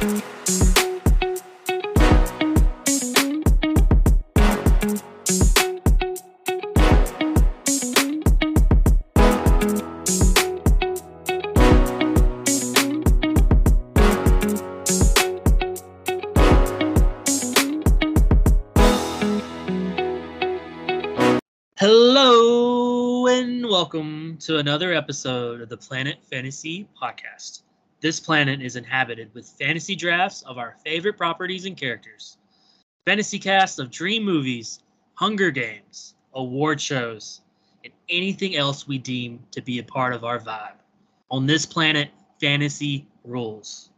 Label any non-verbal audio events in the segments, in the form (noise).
Hello and welcome to another episode of the Planet Fantasy Podcast. This planet is inhabited with fantasy drafts of our favorite properties and characters, fantasy casts of dream movies, Hunger Games, award shows, and anything else we deem to be a part of our vibe. On this planet, fantasy rules.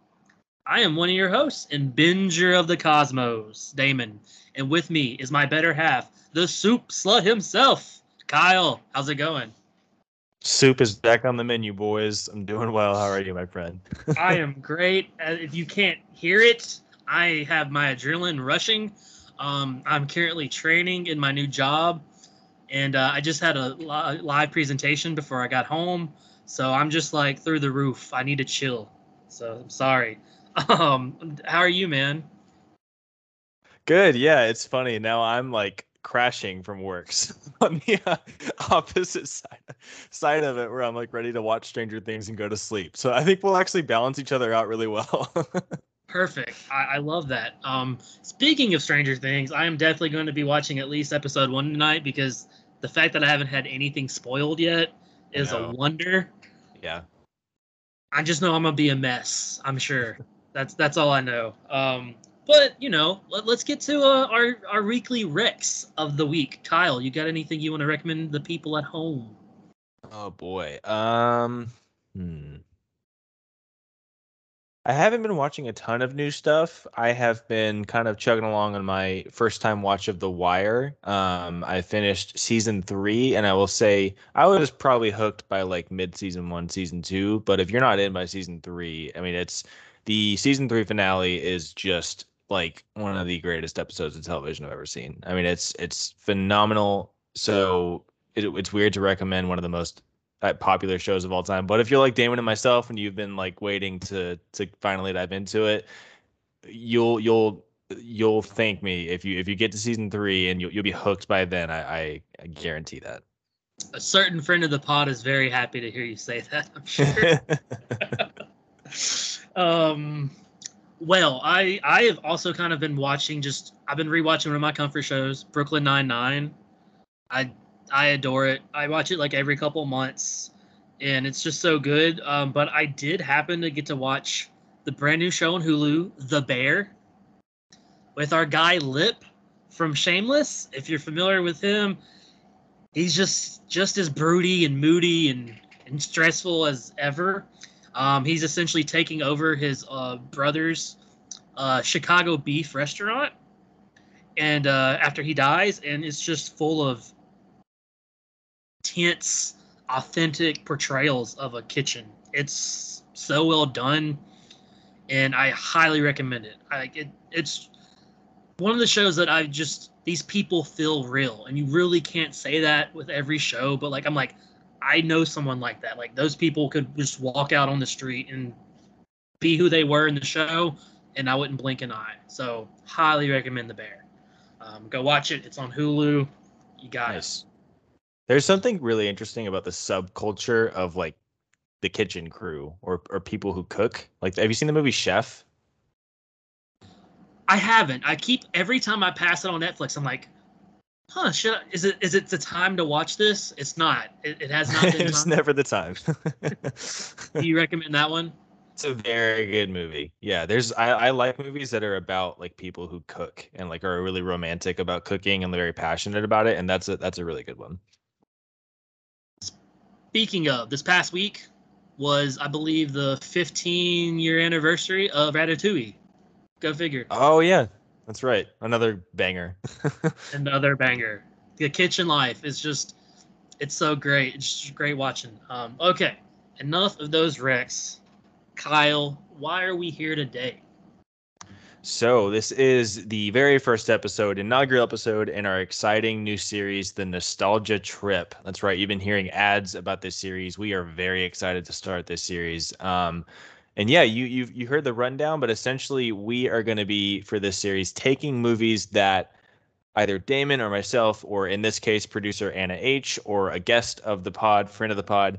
I am one of your hosts and binger of the cosmos, Damon, and with me is my better half, the soup slut himself, Kyle. How's it going? Soup is back on the menu, boys. I'm doing well. How are you, my friend? (laughs) I am great. Uh, If you can't hear it, I have my adrenaline rushing. Um, I'm currently training in my new job, and uh, I just had a li- live presentation before I got home. So I'm just like through the roof. I need to chill. So I'm sorry. (laughs) Um, how are you, man? Good. Yeah, it's funny. Now I'm like crashing from work so (laughs) on the uh, opposite side side of it, where I'm like ready to watch Stranger Things and go to sleep. So I think we'll actually balance each other out really well. (laughs) Perfect. I, I love that. Um, speaking of Stranger Things, I am definitely going to be watching at least episode one tonight because the fact that I haven't had anything spoiled yet is a wonder. yeah. I just know I'm gonna be a mess. I'm sure. That's that's all I know. Um, but you know, let, let's get to uh, our our weekly Rex of the week. Kyle, you got anything you want to recommend the people at home? Oh boy. Um. Hmm. I haven't been watching a ton of new stuff. I have been kind of chugging along on my first time watch of The Wire. Um, I finished season three, and I will say I was probably hooked by like mid season one, season two. But if you're not in by season three, I mean, it's the season three finale is just like one of the greatest episodes of television I've ever seen. I mean, it's it's phenomenal. So it, it's weird to recommend one of the most uh, popular shows of all time. But if you're like Damon and myself, and you've been like waiting to to finally dive into it, you'll you'll you'll thank me if you if you get to season three and you'll you'll be hooked by then. I I, I guarantee that. A certain friend of the pod is very happy to hear you say that. I'm sure. (laughs) (laughs) um well i i have also kind of been watching just i've been rewatching one of my comfort shows brooklyn 99 i i adore it. I watch it like every couple months and it's just so good um but i did happen to get to watch the brand new show on hulu the bear with our guy lip from shameless if you're familiar with him. He's just just as broody and moody and and stressful as ever um, he's essentially taking over his uh, brother's uh, Chicago beef restaurant, and uh, after he dies, and it's just full of tense, authentic portrayals of a kitchen. It's so well done, and I highly recommend it. I it, it's one of the shows that I just these people feel real, and you really can't say that with every show. But like I'm like I know someone like that. Like those people could just walk out on the street and be who they were in the show, and I wouldn't blink an eye. So highly recommend The Bear. Um, go watch it. It's on Hulu. You guys. nice. There's something really interesting about the subculture of like the kitchen crew or or people who cook. Like, have you seen the movie Chef? I haven't. I keep every time I pass it on Netflix. I'm like, huh? Should I, is it is it the time to watch this? It's not. It, it has not (laughs) been. it's time. never the time. (laughs) Do you recommend that one? It's a very good movie. Yeah, there's I, I like movies that are about like people who cook and like are really romantic about cooking and very passionate about it, and that's a that's a really good one. Speaking of, this past week was, I believe, the 15 year anniversary of Ratatouille. Go figure. Oh yeah, that's right. Another banger. (laughs) Another banger. The kitchen life is just, it's so great. It's just great watching. Um, okay, enough of those wrecks. Kyle, why are we here today? So, this is the very first episode, inaugural episode in our exciting new series, The Nostalgia Trip. That's right. You've been hearing ads about this series. We are very excited to start this series. Um, and yeah, you you you heard the rundown, but essentially we are going to be for this series taking movies that either Damon or myself, or in this case, producer Anna H, or a guest of the pod, friend of the pod,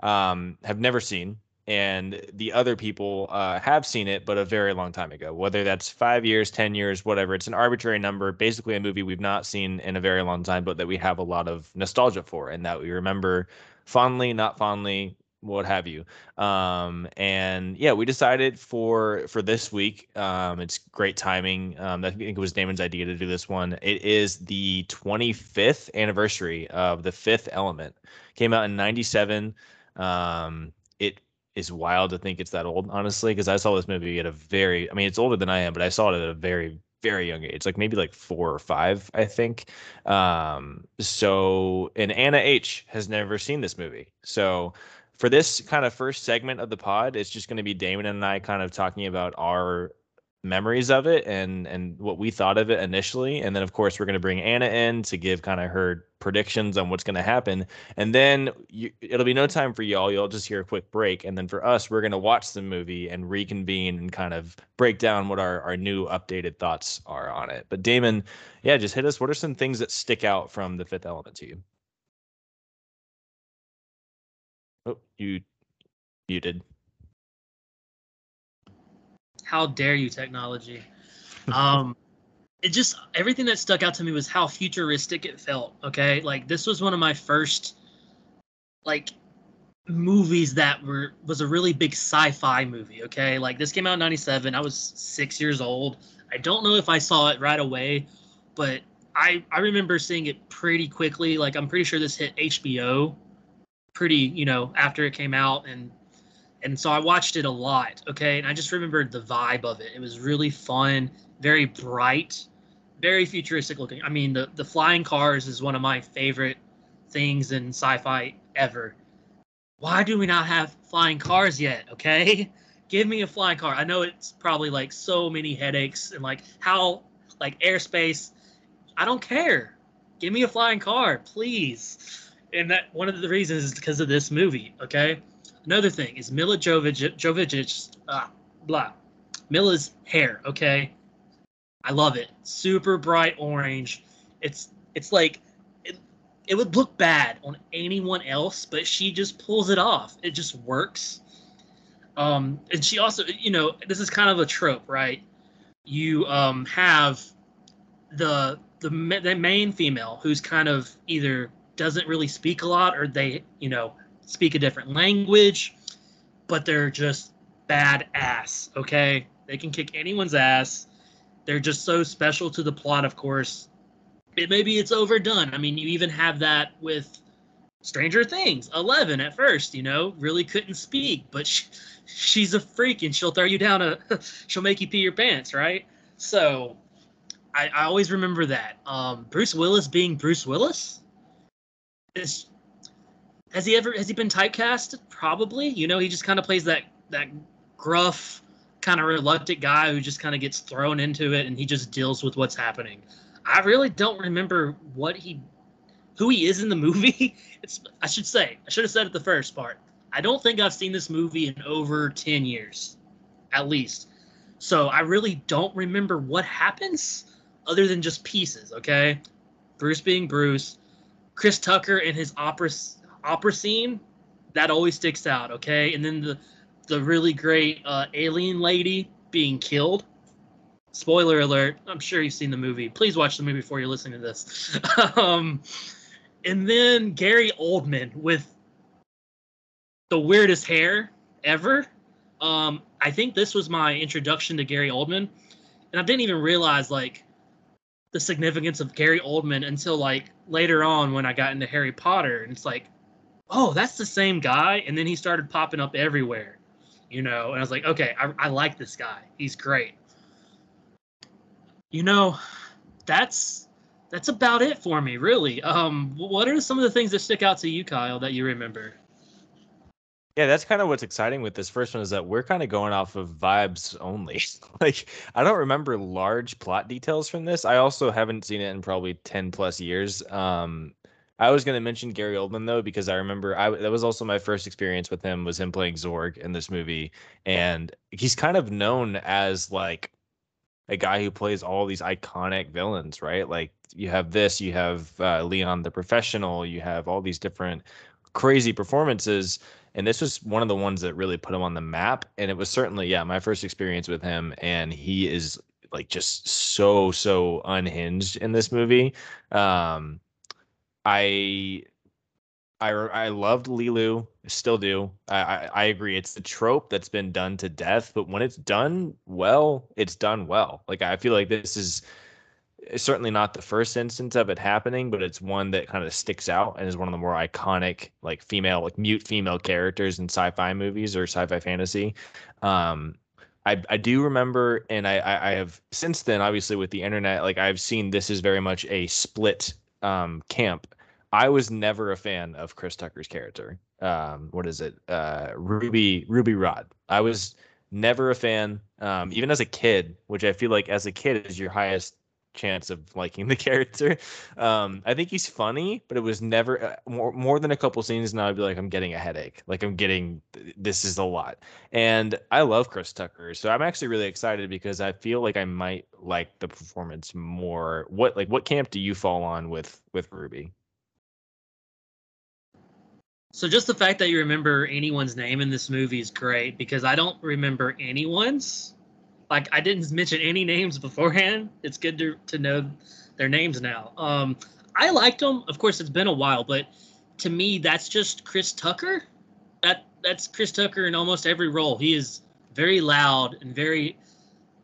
um, have never seen, and the other people uh, have seen it, but a very long time ago. Whether that's five years, ten years, whatever, it's an arbitrary number. Basically, a movie we've not seen in a very long time, but that we have a lot of nostalgia for, and that we remember fondly, not fondly, what have you um and yeah we decided for for this week um it's great timing um i think it was damon's idea to do this one it is the 25th anniversary of the fifth element came out in 97 um it is wild to think it's that old honestly because i saw this movie at a very i mean it's older than i am but i saw it at a very very young age, like maybe like four or five, I think. Um, so, and Anna H has never seen this movie. So, for this kind of first segment of the pod, it's just going to be Damon and I kind of talking about our memories of it and and what we thought of it initially. And then of course we're going to bring anna in to give kind of her predictions on what's going to happen. And then you, it'll be no time for y'all. You'll just hear a quick break. And then for us we're going to watch the movie and reconvene and kind of break down what our, our new updated thoughts are on it. But damon yeah just hit us. What are some things that stick out from the fifth element to you Oh, you muted. How dare you, technology? um, (laughs) it just everything that stuck out to me was how futuristic it felt. Okay, like this was one of my first like movies that were was a really big sci-fi movie. Okay, like this came out in '97. I was six years old. I don't know if I saw it right away, but I I remember seeing it pretty quickly. Like I'm pretty sure this hit HBO pretty, you know, after it came out and and so I watched it a lot, okay? And I just remembered the vibe of it. It was really fun, very bright, very futuristic looking. I mean, the the flying cars is one of my favorite things in sci-fi ever. Why do we not have flying cars yet, okay? (laughs) Give me a flying car. I know it's probably like so many headaches and like how like airspace. I don't care. Give me a flying car, please and that one of the reasons is because of this movie. Okay. Another thing is Milla Jovovich, Jovovich ah, blah, Milla's hair. Okay, I love it. Super bright orange. It's it's like it, it would look bad on anyone else, but she just pulls it off. It just works. Um, and she also, you know, this is kind of a trope, right? You um have the the the main female who's kind of either doesn't really speak a lot or they, you know, speak a different language, but they're just badass, okay? They can kick anyone's ass. They're just so special to the plot, of course. It maybe it's overdone. I mean, you even have that with Stranger Things. Eleven at first, you know, really couldn't speak, but she, she's a freak and she'll throw you down a. (laughs) she'll make you pee your pants, right? So, I, I always remember that. Um, Bruce Willis being Bruce Willis is has he ever has he been typecast? Probably. You know, he just kind of plays that that gruff, kind of reluctant guy who just kind of gets thrown into it and he just deals with what's happening. I really don't remember what he who he is in the (laughs) movie. It's I should say, I should have said it the first part. I don't think I've seen this movie in over 10 years at least. So I really don't remember what happens other than just pieces, okay? Bruce being Bruce, Chris Tucker and his opera opera scene that always sticks out. Okay, and then the the really great uh, alien lady being killed. Spoiler alert! I'm sure you've seen the movie. Please watch the movie before you're listening to this. (laughs) um, and then Gary Oldman with the weirdest hair ever. Um, I think this was my introduction to Gary Oldman, and I didn't even realize like the significance of Gary Oldman until like later on when I got into Harry Potter, and it's like, oh, that's the same guy. And then he started popping up everywhere, you know. And I was like, okay, I, I like this guy. He's great. You know, that's that's about it for me, really. Um, what are some of the things that stick out to you, Kyle, that you remember? Yeah, that's kind of what's exciting with this first one is that we're kind of going off of vibes only. (laughs) like I don't remember large plot details from this. I also haven't seen it in probably 10 plus years. Um I was going to mention Gary Oldman though because I remember I that was also my first experience with him was him playing Zorg in this movie, and he's kind of known as like a guy who plays all these iconic villains, right? Like you have this, you have uh, Leon the Professional, you have all these different crazy performances, and this was one of the ones that really put him on the map. And it was certainly yeah my first experience with him, and he is like just so so unhinged in this movie. Um, I I I loved Leeloo, still do. I, I, I agree. It's the trope that's been done to death, but when it's done well, it's done well. Like I feel like this is certainly not the first instance of it happening, but it's one that kind of sticks out and is one of the more iconic like female like mute female characters in sci-fi movies or sci-fi fantasy. Um, I, I do remember, and I, I have since then, obviously with the internet, like I've seen this is very much a split um, camp I was never a fan of Chris Tucker's character. Um, what is it? Uh, Ruby Ruby Rhod. I was never a fan, um, even as a kid, which I feel like as a kid is your highest chance of liking the (laughs) character. Um, I think he's funny, but it was never uh, more more than a couple scenes. Now I'd be like, I'm getting a headache. Like I'm getting this is a lot. And I love Chris Tucker, so I'm actually really excited because I feel like I might like the performance more. What like what camp do you fall on with with Ruby? So just the fact that you remember anyone's name in this movie is great because I don't remember anyone's. Like I didn't (laughs) mention any names beforehand. It's good to to know their names now. Um, I liked them. Of course, it's been a while, but to me, that's just Chris Tucker. That that's Chris Tucker in almost every role. He is very loud and very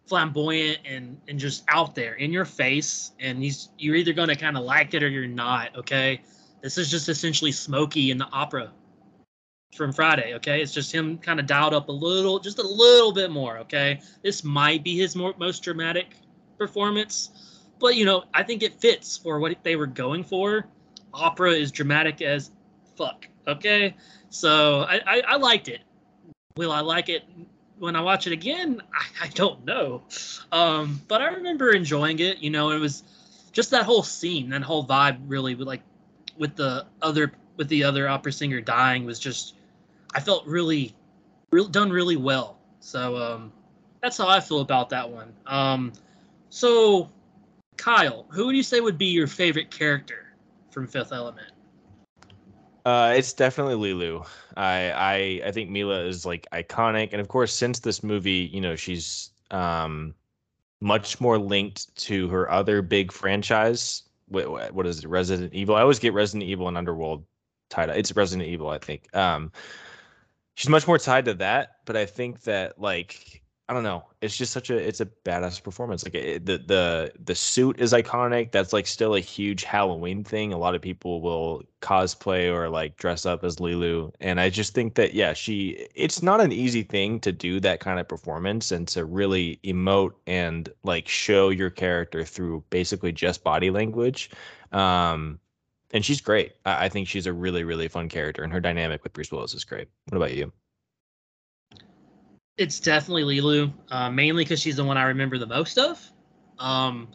flamboyant and and just out there in your face. And he's you're either gonna kind of like it or you're not. Okay this is just essentially Smokey in the opera from Friday. Okay, it's just him kind of dialed up a little, just a little bit more. Okay, this might be his more, most dramatic performance, but you know, I think it fits for what they were going for. Opera is dramatic as fuck. Okay, so I, I, I liked it. Will I like it when I watch it again? I, I don't know, um, but I remember enjoying it. You know, it was just that whole scene, that whole vibe, really like with the other with the other opera singer dying was just I felt really, really done really well. So um, that's how I feel about that one. Um, so Kyle, who would you say would be your favorite character from Fifth Element? Uh, it's definitely Lulu. I, I I think Milla is like iconic, and of course, since this movie, you know, she's um much more linked to her other big franchise what, what is it? Resident Evil. I always get Resident Evil and Underworld tied. up. It's Resident Evil, I think. Um, she's much more tied to that, but I think that like I don't know. It's just such a it's a badass performance. Like it, the the the suit is iconic. That's like still a huge Halloween thing. A lot of people will cosplay or like dress up as Leeloo, and I just think that yeah, she. It's not an easy thing to do that kind of performance and to really emote and like show your character through basically just body language. Um, and she's great. I, I think she's a really really fun character, and her dynamic with Bruce Willis is great. What about you? It's definitely Leeloo, uh, mainly because she's the one I remember the most of. Um,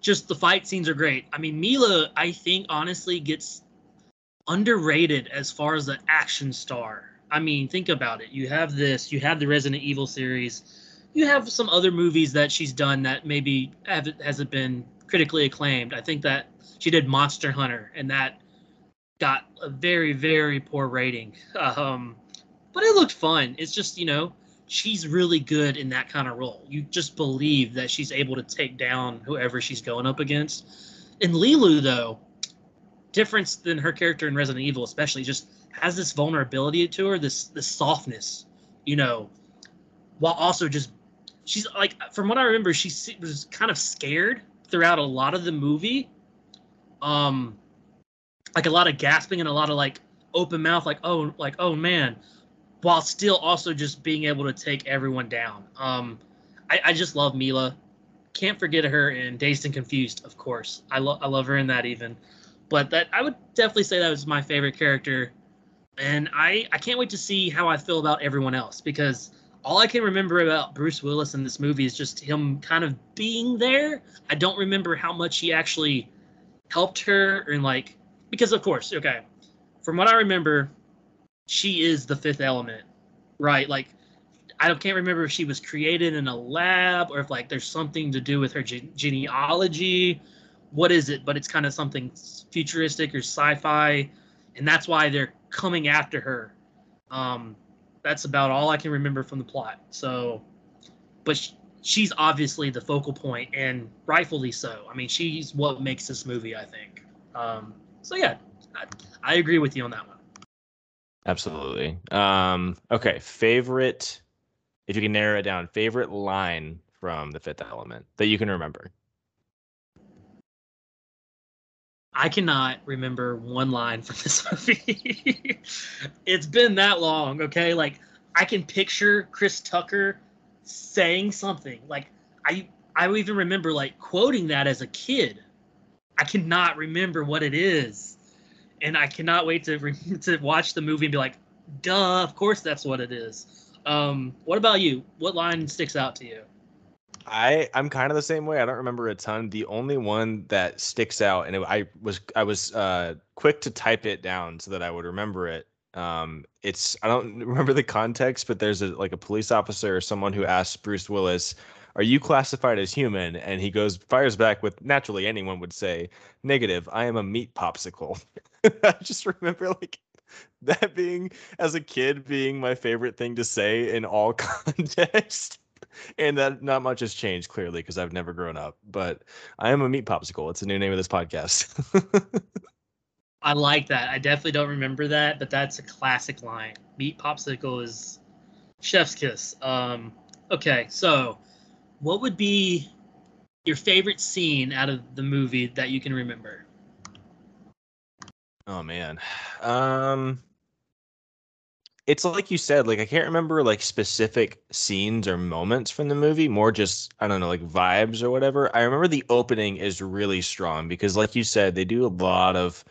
just the fight scenes are great. I mean, Milla, I think honestly gets underrated as far as the action star. I mean, think about it. You have this, you have the Resident Evil series, you have some other movies that she's done that maybe have, hasn't been critically acclaimed. I think that she did Monster Hunter, and that got a very, very poor rating. (laughs) Um, but it looked fun. It's just, you know, she's really good in that kind of role. You just believe that she's able to take down whoever she's going up against. In Leeloo, though, difference than her character in Resident Evil, especially, just has this vulnerability to her, this this softness, you know, while also just she's like from what I remember, she was kind of scared throughout a lot of the movie. Um, like a lot of gasping and a lot of like open mouth, like oh, like oh man, while still also just being able to take everyone down. Um, I, I just love Milla. Can't forget her in Dazed and Confused, of course. I love I love her in that even. But that I would definitely say that was my favorite character. And I, I can't wait to see how I feel about everyone else because all I can remember about Bruce Willis in this movie is just him kind of being there. I don't remember how much he actually helped her and like because of course, okay, from what I remember, she is the fifth element, right? Like, I can't remember if she was created in a lab or if like there's something to do with her ge- genealogy. What is it? But it's kind of something futuristic or sci-fi, and that's why they're coming after her. Um, that's about all I can remember from the plot. So, but sh- she's obviously the focal point, and rightfully so. I mean, she's what makes this movie, I think. Um, so yeah, I, I agree with you on that one. Absolutely. Um, okay, favorite, if you can narrow it down, favorite line from The Fifth Element that you can remember. I cannot remember one line from this (laughs) movie. it's been that long, okay? Like I can picture Chris Tucker saying something. Like I I even remember like quoting that as a kid. I cannot remember what it is. And I cannot wait to re- (laughs) to watch the movie and be like, "Duh, of course that's what it is." Um, what about you? What line sticks out to you? I I'm kind of the same way. I don't remember a ton. The only one that sticks out, and it, I was I was uh, quick to type it down so that I would remember it. Um, it's I don't (laughs) remember the context, but there's a like a police officer or someone who asks Bruce Willis, "Are you classified as human?" And he goes fires back with naturally anyone would say, "Negative. I am a meat popsicle." (laughs) I just remember like that being as a kid being my favorite thing to say in all (laughs) context and that not much has changed clearly because I've never grown up. But I am a meat popsicle. It's the new name of this podcast. (laughs) I like that. I definitely don't remember that, but that's a classic line. Meat popsicle is chef's kiss. Um, okay, so what would be your favorite scene out of the movie that you can remember? oh man, um, it's like you said. Like I can't remember like specific scenes or moments from the movie. More just I don't know, like vibes or whatever. I remember the opening is really strong because, like you said, they do a lot of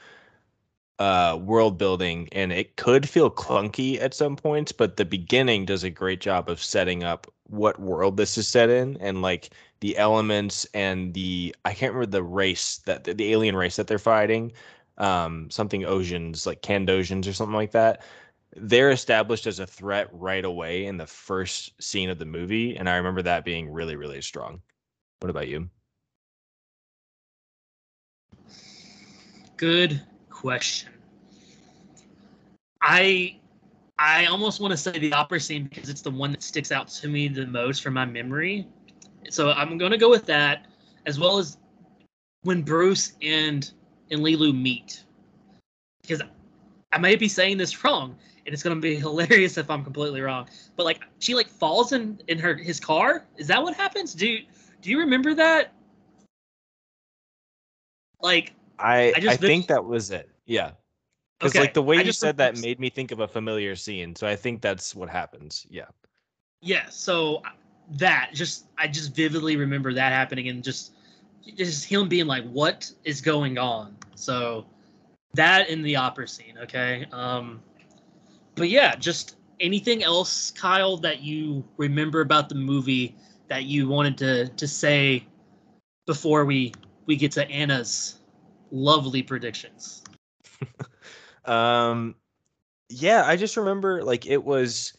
uh world building and it could feel clunky at some points but the beginning does a great job of setting up what world this is set in and like the elements and the i can't remember the race that the, alien race that they're fighting um something oceans like candosians or something like that they're established as a threat right away in the first scene of the movie and i remember that being really really strong what about you Good question. I I almost want to say the opera scene because it's the one that sticks out to me the most from my memory. So I'm going to go with that, as well as when Bruce and and Leeloo meet, because I may be saying this (laughs) wrong, and it's going to be (laughs) hilarious if I'm completely wrong. But like she like falls in in her his car. Is that what happens? Do do you remember that? Like I I I, think that was it. Yeah. Because Okay, like the way I you said that made me think of a familiar scene. So I think that's what happens. Yeah. Yeah, so uh, that just I just vividly remember that happening and just just him being like, "What is going on?" So that in the opera scene, okay. Um, but yeah, just anything else, Kyle, that you remember about the movie that you wanted to to say before we we get to Anna's lovely predictions. (laughs) Um yeah, I just remember like it was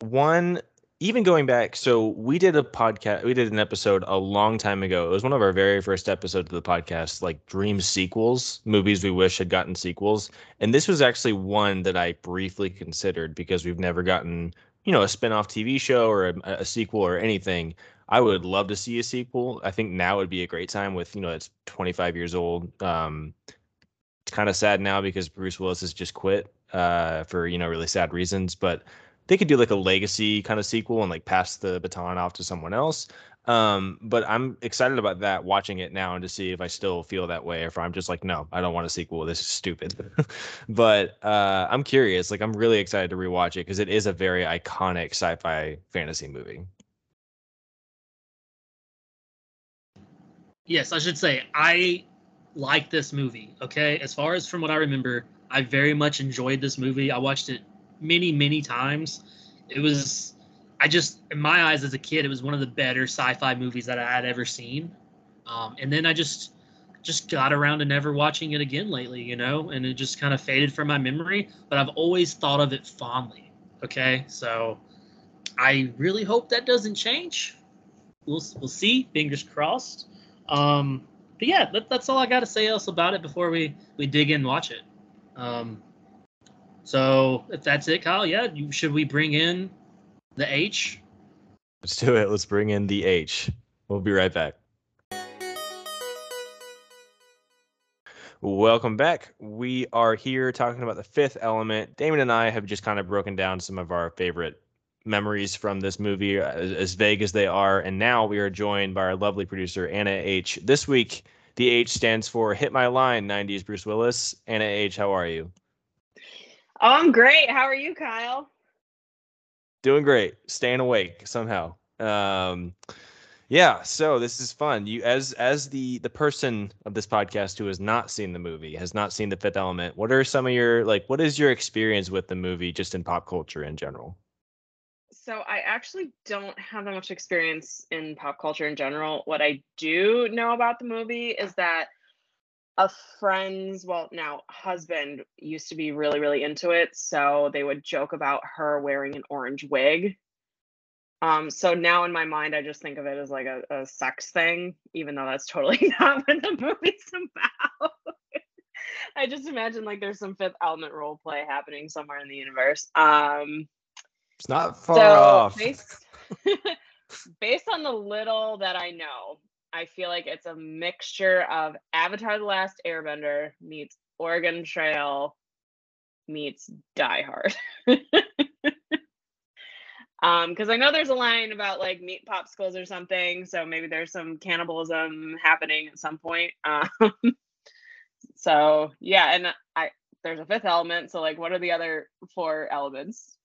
one even going back so we did a podcast we did an episode a long time ago. It was one of our very first episodes of the podcast like dream sequels, movies we wish had gotten sequels. And this was actually one that I briefly considered because we've never gotten, you know, a spin-off TV show or a, a sequel or anything. I would love to see a sequel. I think now would be a great time with, you know, it's 25 years old. Um it's kind of sad now because Bruce Willis has just quit uh, for you know really sad reasons. But they could do like a legacy kind of sequel and like pass the baton off to someone else. Um, but I'm excited about that, watching it now and to see if I still feel that way, or if I'm just like, no, I don't want a sequel. This is stupid. (laughs) but uh, I'm curious. Like, I'm really excited to rewatch it because it is a very iconic sci-fi fantasy movie. Yes, I should say I like this movie. Okay, as far as from what I remember, I very much enjoyed this movie. I watched it many, many times. It was, I just, in my eyes as a kid, it was one of the better sci-fi movies that I had ever seen. Um, and then I just, just got around to never watching it again lately, you know, and it just kind of faded from my memory. But I've always thought of it fondly. Okay, so I really hope that doesn't change. We'll we'll see. Fingers crossed. Um, but yeah, that, that's all I got to say else about it before we we dig in and watch it. Um, so if that's it, Kyle, yeah, you, should we bring in the H? Let's do it. Let's bring in the H. We'll be right back. Welcome back. We are here talking about the fifth element. Damon and I have just kind of broken down some of our favorite memories from this movie, as, as, vague as they are. And now we are joined by our lovely producer, Anna H. This week, the H stands for Hit My Line, 90s Bruce Willis. Anna H., how are you? Oh, I'm great. How are you, Kyle? Doing great. Staying awake somehow. Um, yeah, so this is fun. You as as the the person of this podcast who has not seen the movie, has not seen The Fifth Element. What are some of your like what is your experience with the movie just in pop culture in general? So I actually don't have that much experience in pop culture in general. What I do know about the movie is that a friend's well now husband used to be really really into it so they would joke about her wearing an orange wig um, so now in my mind, I just think of it as like a, a sex thing, even though that's totally (laughs) not what the movie's about. (laughs) I just imagine like there's some fifth element role play happening somewhere in the universe. Um, it's not far so off. Based, (laughs) based on the little that I know, I feel like it's a mixture of Avatar: The Last Airbender meets Oregon Trail meets Die Hard. (laughs) Um, because I know there's a line about like meat popsicles or something, so maybe there's some cannibalism happening at some point. Um, (laughs) so yeah, and I there's a fifth element. So like, what are the other four elements?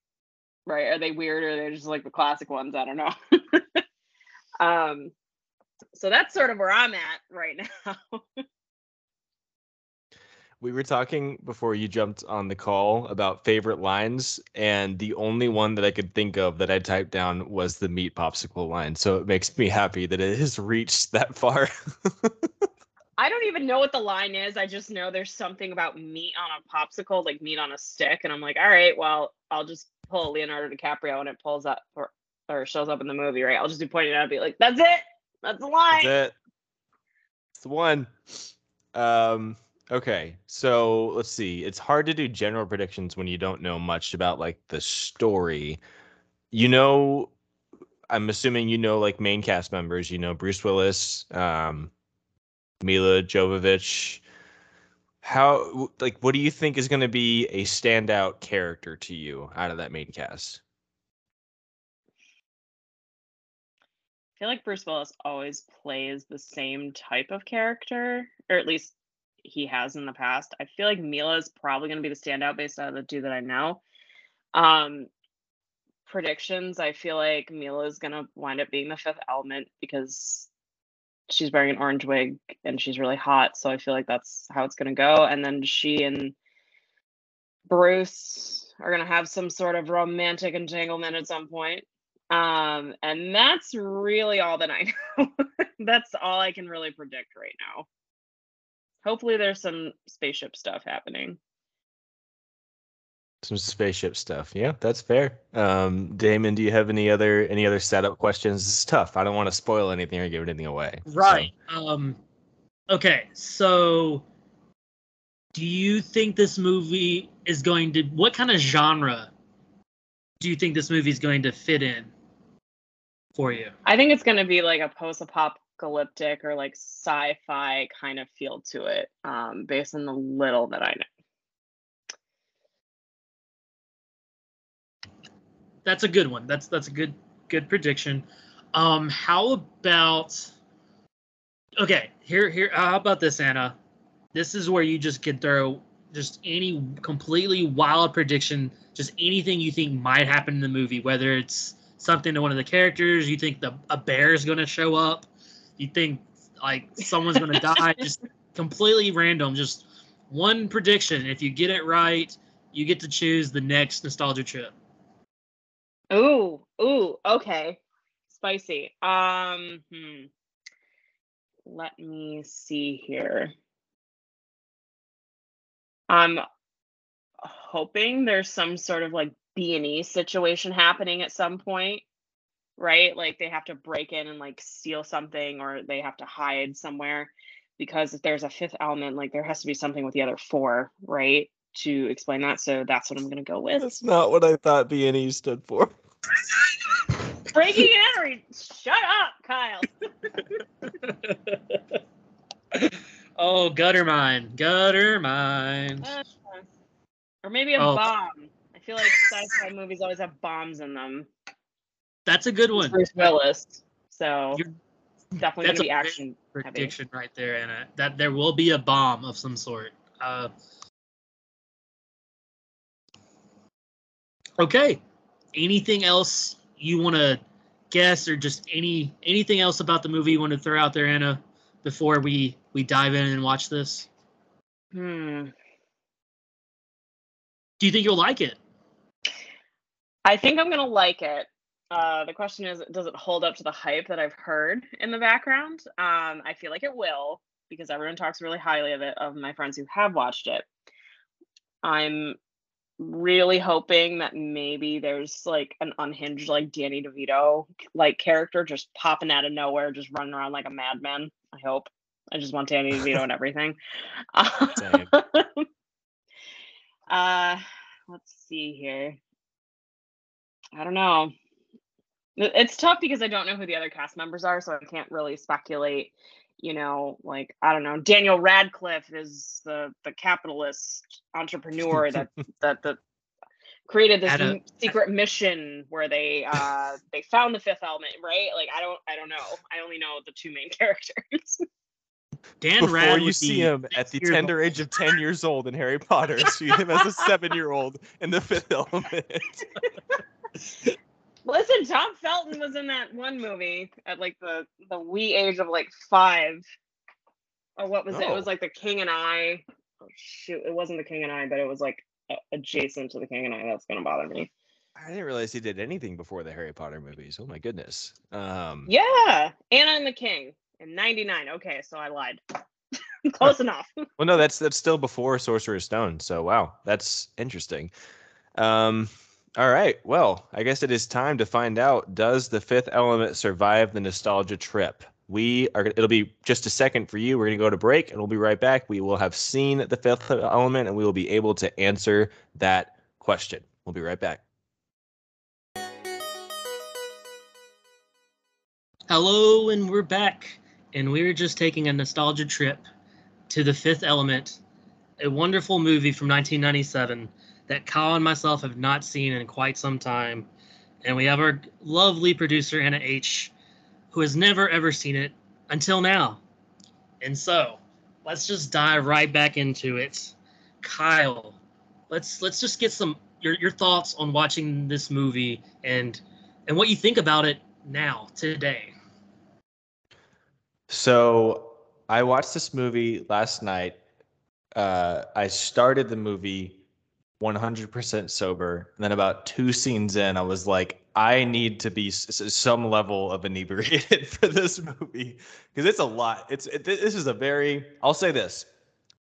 Right? Are they weird or are they just like the classic ones? I don't know. (laughs) um, so that's sort of where I'm at right now. (laughs) We were talking before you jumped on the call about favorite lines, and the only one that I could think of that I typed down was the meat popsicle line. So it makes me happy that it has reached that far. (laughs) I don't even know what the line is. I just know there's something about meat on a popsicle, like meat on a stick. And I'm like, all right, well, I'll just pull Leonardo DiCaprio and it pulls up or, or shows up in the movie, right? I'll just be pointing it out and be like, that's it. That's the line. That's it. It's the one. Um, Okay, so let's see. It's hard to do general predictions when you don't know much about like the story. You know, I'm assuming you know like main cast members. You know Bruce Willis, um, Milla Jovovich. How like what do you think is going to be a standout character to you out of that main cast? Feel like Bruce Willis always plays the same type of character, or at least he has in the past. I feel like Milla is probably going to be the standout based on the two that I know. Um, predictions, I feel like Milla is going to wind up being the fifth element because she's wearing an orange wig and she's really hot. So I feel like that's how it's going to go. And then she and Bruce are going to have some sort of romantic entanglement at some point. Um, and that's really all that I know. (laughs) that's all I can really predict right now. Hopefully there's some spaceship stuff happening. Some spaceship stuff. Yeah that's fair. Um damon do you have any other any other setup questions? This is tough. I don't want to spoil anything or give anything away right. So. um okay so do you think this movie is going to what kind of genre do you think this movie is going to fit in for you? I think it's going to be like a post-apocalyptic or like sci-fi kind of feel to it um, based on the little that i know. That's a good one. That's that's a good good prediction. Um how about okay here here how about this anna? This is where you just can throw just any completely wild prediction just anything you think might happen in the movie whether it's something to one of the characters you think the a bear is going to show up you think like someone's going (laughs) to die, just completely random, just one prediction. If you get it right, you get to choose the next nostalgia trip. Ooh, ooh, okay. Spicy. Um, hmm. let me see here. I'm hoping there's some sort of like B and E situation happening at some point, right? Like they have to break in and like steal something, or they have to hide somewhere. Because if there's a fifth element, like there has to be something with the other four, right? To explain that. So that's what I'm gonna go with. That's not what I thought B and E stood for. (laughs) Breaking and entering. Shut up, Kyle. (laughs) oh, gutter mine, gutter mine. Uh, or maybe a Oh. bomb. I feel like sci-fi movies always have bombs in them. That's a good It's one. Bruce Willis. So You're- definitely that's gonna be a great action heavy. Prediction right there, Anna. That there will be a bomb of some sort. Uh, okay. Anything else you want to guess, or just any anything else about the movie you want to throw out there, Anna, before we we dive in and watch this? Hmm. Do you think you'll like it? I think I'm gonna like it. Uh, the question is, does it hold up to the hype that I've heard in the background? Um, I feel like it will because everyone talks really highly of it. Of my friends who have watched it, I'm really hoping that maybe there's like an unhinged like Danny DeVito like character just popping out of nowhere, just running around like a madman. I hope. I just want Danny DeVito and (laughs) everything. (laughs) Uh, let's see here. I don't know. It's tough because I don't know who the other cast members are, so I can't really speculate. You know, like I don't know. Daniel Radcliffe is the the capitalist entrepreneur (laughs) that that that created this At a- m- secret mission where they uh (laughs) they found the fifth element, right? Like I don't I don't know. I only know the two main (laughs) characters. Dan Before Rad you see him at the tender old. age of 10 years old in Harry Potter, see him as a seven year old in the fifth element. Listen, Tom Felton was in that one movie at like the the wee age of like five. Or what was it? It was Oh. like the King and I. Oh shoot, it wasn't the King and I, but it was like adjacent to the King and I. That's gonna bother me. I didn't realize he did anything before the Harry Potter movies. Oh my goodness. Um, Yeah, Anna and the King in '99. Okay, so I lied. (laughs) Close enough. Well, no, that's that's still before Sorcerer's Stone. So wow, that's interesting. Um, all right. Well, I guess it is time to find out: Does the Fifth Element survive the nostalgia trip? We are. It'll be just a second for you. We're gonna go to break, and we'll be right back. We will have seen the Fifth Element, and we will be able to answer that question. We'll be right back. Hello, and we're back, and we're just taking a nostalgia trip to The Fifth Element, a wonderful movie from 1997 that Kyle and myself have not seen in quite some time. And we have our lovely producer, Anna H., who has never ever seen it until now. And so, let's just dive right back into it. Kyle, let's let's just get some your, your thoughts on watching this movie and and what you think about it now today. So I watched this movie last night. Uh, I started the movie 100% sober. And then about two scenes in, I was like, I need to be s- some level of inebriated (laughs) for this movie because it's a lot. It's it, this is a very. I'll say this.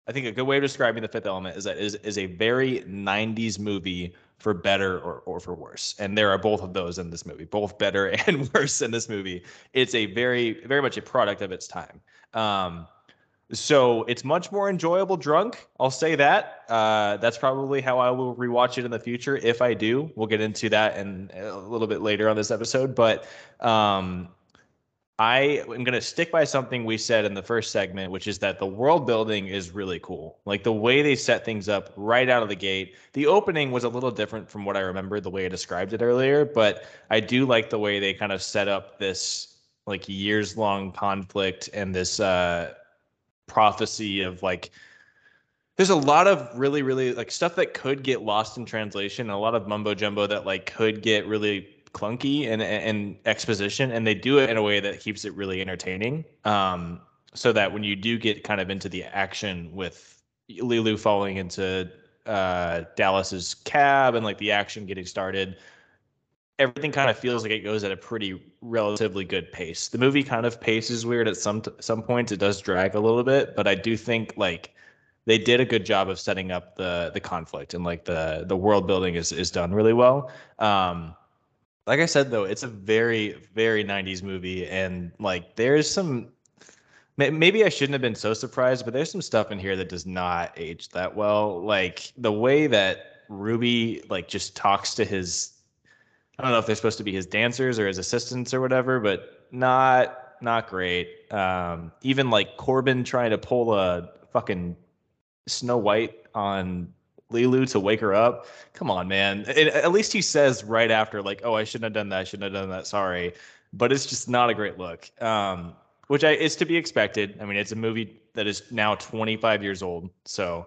I think a good way of describing the Fifth Element is that is is a very 90s movie for better or, or for worse. And there are both of those in this movie, both better (laughs) and worse in this movie. It's a very, very much a product of its time. Um, so it's much more enjoyable drunk. I'll say that. Uh, that's probably how I will rewatch it in the future if I do. We'll get into that in a little bit later on this episode. But um, I am going to stick by something we said in the first segment, which is that the world building is really cool. Like the way they set things up right out of the gate. The opening was a little different from what I remember the way I described it earlier, but I do like the way they kind of set up this like years long conflict and this uh prophecy of like there's a lot of really really like stuff that could get lost in translation a lot of mumbo jumbo that like could get really clunky and and exposition and they do it in a way that keeps it really entertaining um so that when you do get kind of into the action with Lulu falling into uh Dallas's cab and like the action getting started everything kind of feels like it goes at a pretty relatively good pace. The movie kind of paces weird at some some points. It does drag a little bit, but I do think like they did a good job of setting up the the conflict and like the the world building is is done really well. Um, like I said though, it's a very very 90s movie and like there's some maybe I shouldn't have been so surprised, but there's some stuff in here that does not age that well. Like the way that Ruby like just talks to his I don't know if they're supposed to be his dancers or his assistants or whatever, but not not great. Um, even like Corbin trying to pull a fucking Snow White on Leeloo to wake her up. Come on, man. It, at least he says right after, like, "Oh, I shouldn't have done that. I shouldn't have done that. Sorry." But it's just not a great look. Um, which I, is to be expected. I mean, it's a movie that is now 25 years old, so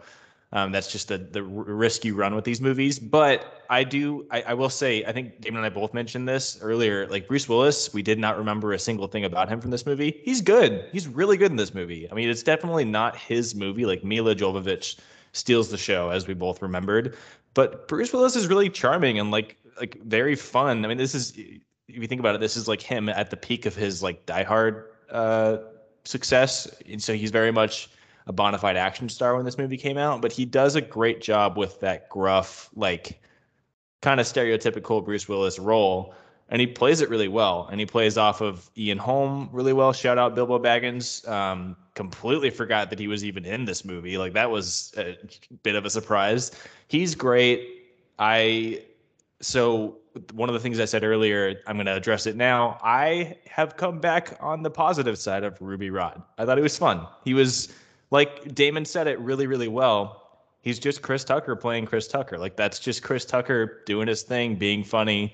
um, that's just the the risk you run with these movies. But I do, I, I, will say, I think Damon and I both mentioned this earlier. Like Bruce Willis, we did not remember a single thing about him from this movie. He's good. He's really good in this movie. I mean, it's definitely not his movie. Like Milla Jovovich steals the show, as we both remembered. But Bruce Willis is really charming and like like very fun. I mean, this is if you think about it, this is like him at the peak of his like Die Hard uh, success, and so he's very much a bona fide action star when this movie came out, but he does a great job with that gruff, like kind of stereotypical Bruce Willis role. And he plays it really well. And he plays off of Ian Holm really well. Shout out Bilbo Baggins. Um, completely forgot that he was even in this movie. Like that was a bit of a surprise. He's great. I so one of the things I said earlier, I'm going to address it now. I have come back on the positive side of Ruby Rod. I thought it was fun. He was like Damon said it really, really well. He's just Chris Tucker playing Chris Tucker. Like that's just Chris Tucker doing his thing, being funny.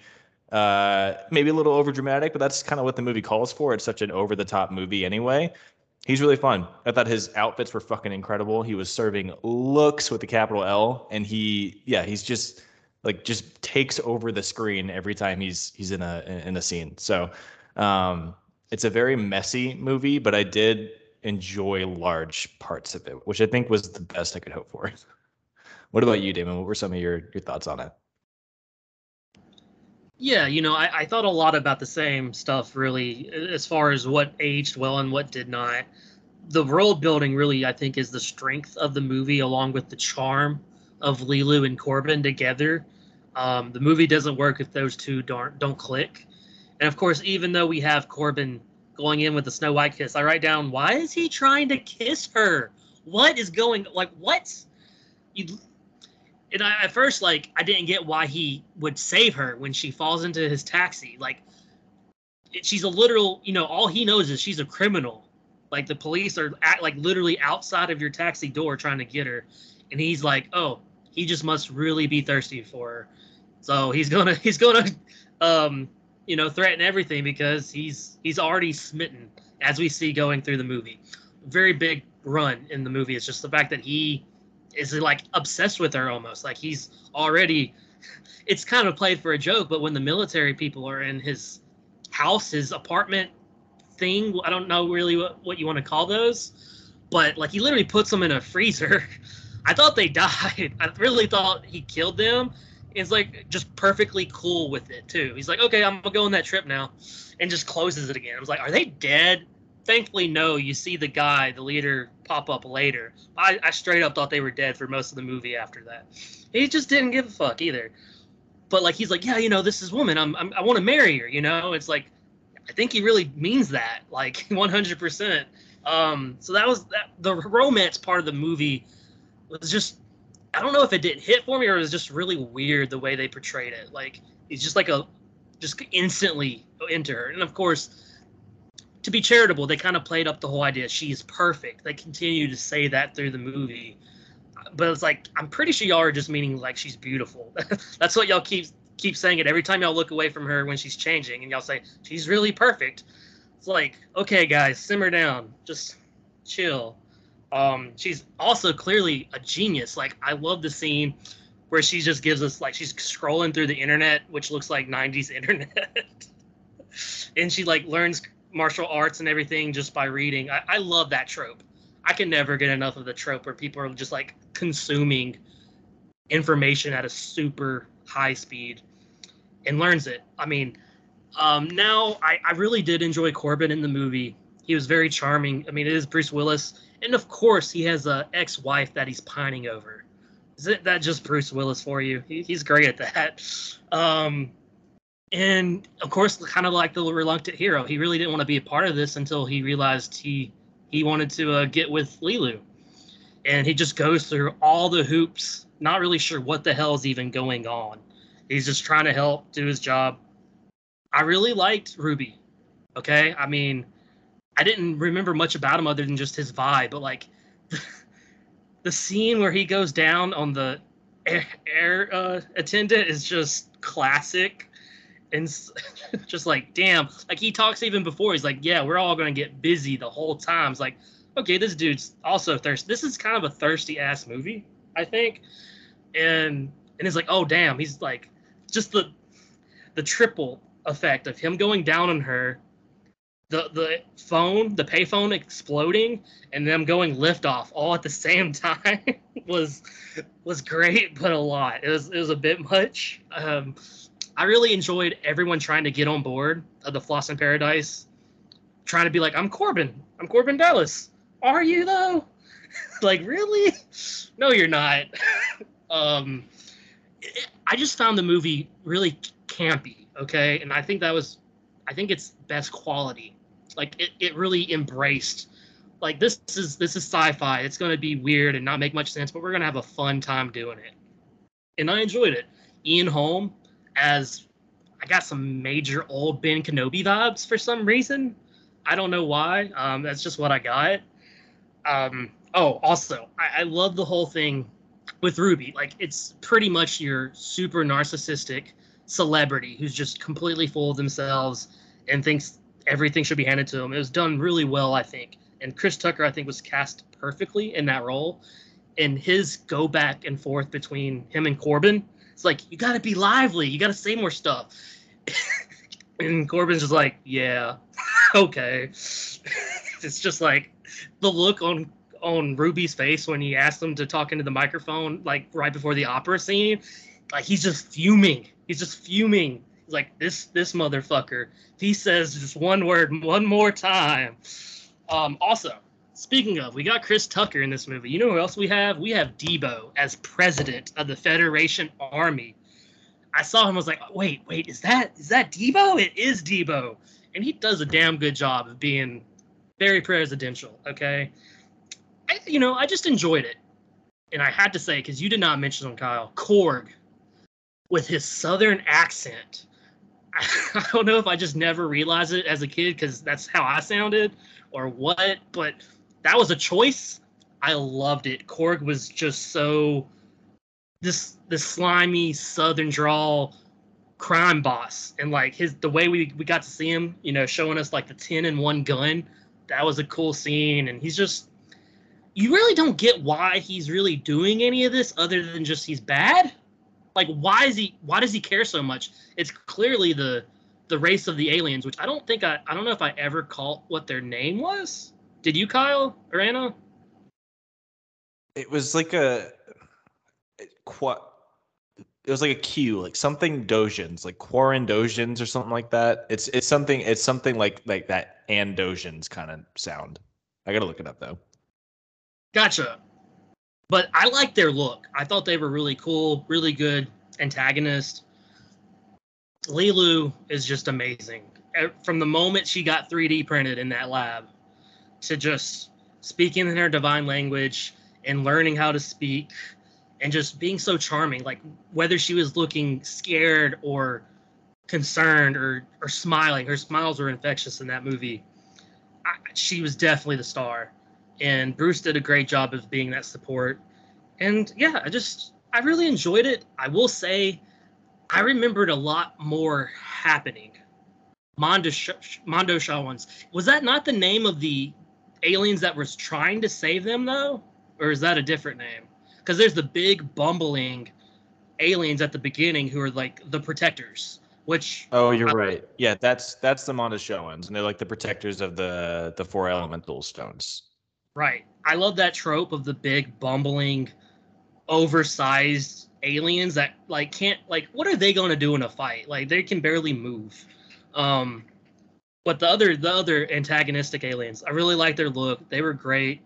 Uh, maybe a little over dramatic, but that's kind of what the movie calls for. It's such an over the top movie anyway. He's really fun. I thought his outfits were fucking incredible. He was serving looks with the capital L, and he, yeah, he's just like just takes over the screen every time he's he's in a in a scene. So, um, it's a very messy movie, but I did enjoy large parts of it, which I think was the best I could hope for. (laughs) What about you, Damon? What were some of your, your thoughts on it? Yeah, you know, I, I thought a lot about the same stuff, really, as far as what aged well and what did not. The world building, really, I think, is the strength of the movie, along with the charm of Leeloo and Corbin together. Um, the movie doesn't work if those two don't don't click. And of course, even though we have Corbin going in with the Snow White kiss. I write down, why is he trying to kiss her? What is going like what? You and I, at first like I didn't get why he would save her when she falls into his taxi. Like she's a literal, you know, all he knows is she's a criminal. Like the police are at, like literally outside of your taxi door trying to get her, and he's like, oh, he just must really be thirsty for her. So he's gonna (laughs) he's gonna um you know, threaten everything because he's he's already smitten, as we see going through the movie. Very big run in the movie. It's just the fact that he is like obsessed with her almost. Like he's already (laughs) it's kind of played for a joke, but when the military people are in his house, his apartment thing, I don't know really what, what you want to call those, but like he literally puts them in a freezer. (laughs) I thought they (laughs) died. I really thought he killed them is like just perfectly cool with it too. He's like, okay, I'm gonna go on that trip now, and just closes it again. I was like, are they dead? Thankfully, no. You see the guy, the leader, pop up later. I, I straight up thought they were dead for most of the movie after that. He just didn't give a fuck either. But like, he's like, yeah, you know, this is woman. I'm, I'm I want to marry her. You know, it's like, I think he really means that, (laughs) like 100%. Um, so that was that. The romance part of the movie was just I don't know if it didn't hit for me or it was just really weird the way they portrayed it. Like it's just like a just instantly into her. And of course, to be charitable, they kind of played up the whole idea she's perfect. They continue to say that through the movie. But it's like I'm pretty sure y'all are just meaning like she's beautiful. (laughs) That's what y'all keep keep saying it every time y'all look away from her when she's changing and y'all say she's really perfect. It's like, okay guys, simmer down. Just chill. Um, she's also clearly a genius. Like I love the scene where she just gives us like she's scrolling through the internet, which looks like '90s (laughs) internet, and she like learns martial arts and everything just by reading. I, I love that trope. I can never get enough of the trope where people are just like consuming information at a super high speed. and learns it. I mean, um, now I, I really did enjoy Corbin in the movie. He was very charming. I mean, it is Bruce Willis, and of course, he has a ex-wife that he's pining over. Isn't that just Bruce Willis for you? He, he's great at that. Um, and of course, kind of like the reluctant hero, he really didn't want to be a part of this until he realized he he wanted to uh, get with Leeloo, and he just goes through all the hoops, not really sure what the hell is even going on. He's just trying to help do his job. I really liked Ruby. Okay, I mean, I didn't remember much about him other than just his vibe, but like (laughs) the scene where he goes down on the air, air uh, attendant is just classic. And (laughs) just like damn. Like he talks even before. He's like yeah we're all gonna get busy the whole time. It's like okay this dude's also thirsty. This is kind of a thirsty ass movie i think. And and it's like oh damn. He's like just the the triple effect of him going down on her the the phone the payphone exploding and them going liftoff all at the same (laughs) time was was great but a lot it was it was a bit much um I really enjoyed everyone trying to get on board of the Fhloston Paradise, trying to be like, I'm Corbin. I'm Corbin Dallas. Are you though? (laughs) like, really? No, you're not. (laughs) um, it, I just found the movie really campy. Okay, and I think that was, I think it's best quality. Like, it, it really embraced. Like this is this is sci-fi. It's gonna be weird and not make much sense, but we're gonna have a fun time doing it. And I enjoyed it. Ian Holm, as I got some major old Ben Kenobi vibes for some reason. I don't know why. Um, that's just what I got. Um, oh, also, I, I love the whole thing with Ruby. Like, it's pretty much your super narcissistic celebrity who's just completely full of themselves and thinks everything should be handed to them. It was done really well, I think. And Chris Tucker, I think, was cast perfectly in that role. And his go back and forth between him and Corbin it's like you got to be lively. You got to say more stuff. (laughs) and Corbin's just like, yeah, (laughs) okay. (laughs) it's just like the look on on Ruby's face when he asked him to talk into the microphone, like right before the opera scene. Like he's just fuming. He's just fuming. Like this this motherfucker. He says just one word one more time. Um, also, Speaking of, we got Chris Tucker in this movie. You know who else we have? We have Deebo as president of the Federation Army. I saw him. I was like, wait, wait, is that is that Deebo? It is Deebo, and he does a damn good job of being very presidential. Okay, I, you know, I just enjoyed it, and I had to say because you did not mention him, Kyle Zorg, with his southern accent. (laughs) I don't know if I just never realized it as a kid because that's how I sounded or what, but that was a choice. I loved it. Zorg was just so this this slimy southern drawl crime boss and like his the way we, we got to see him you know showing us like the 10 and 1 gun that was a cool scene and he's just you really don't get why he's really doing any of this other than just he's bad like why is he why does he care so much it's clearly the the race of the aliens which i don't think i i don't know if i ever caught what their name was did you, Kyle or Anna? It was like a what? It was like a Q, like something Dojans, like Quarandosians or something like that. It's it's something it's something like like that Andosians kind of sound. I gotta look it up though. Gotcha. But I like their look. I thought they were really cool, really good antagonist. Leeloo is just amazing. From the moment she got 3D printed in that lab, to just speaking in her divine language and learning how to speak and just being so charming like whether she was looking scared or concerned or or smiling her smiles were infectious in that movie I, she was definitely the star and bruce did a great job of being that support and yeah i just i really enjoyed it i will say i remembered a lot more happening Mondo, Mondoshawans. Was that not the name of the aliens that was trying to save them though, or is that a different name? Because there's the big bumbling aliens at the beginning who are like the protectors. Which oh, you're I, right. Yeah, that's that's the Mondoshawans, and they're like the protectors of the the four elemental stones. Right. I love that trope of the big bumbling, oversized aliens that like can't like what are they going to do in a fight? Like they can barely move. Um, but the other the other antagonistic aliens, I really like their look. They were great,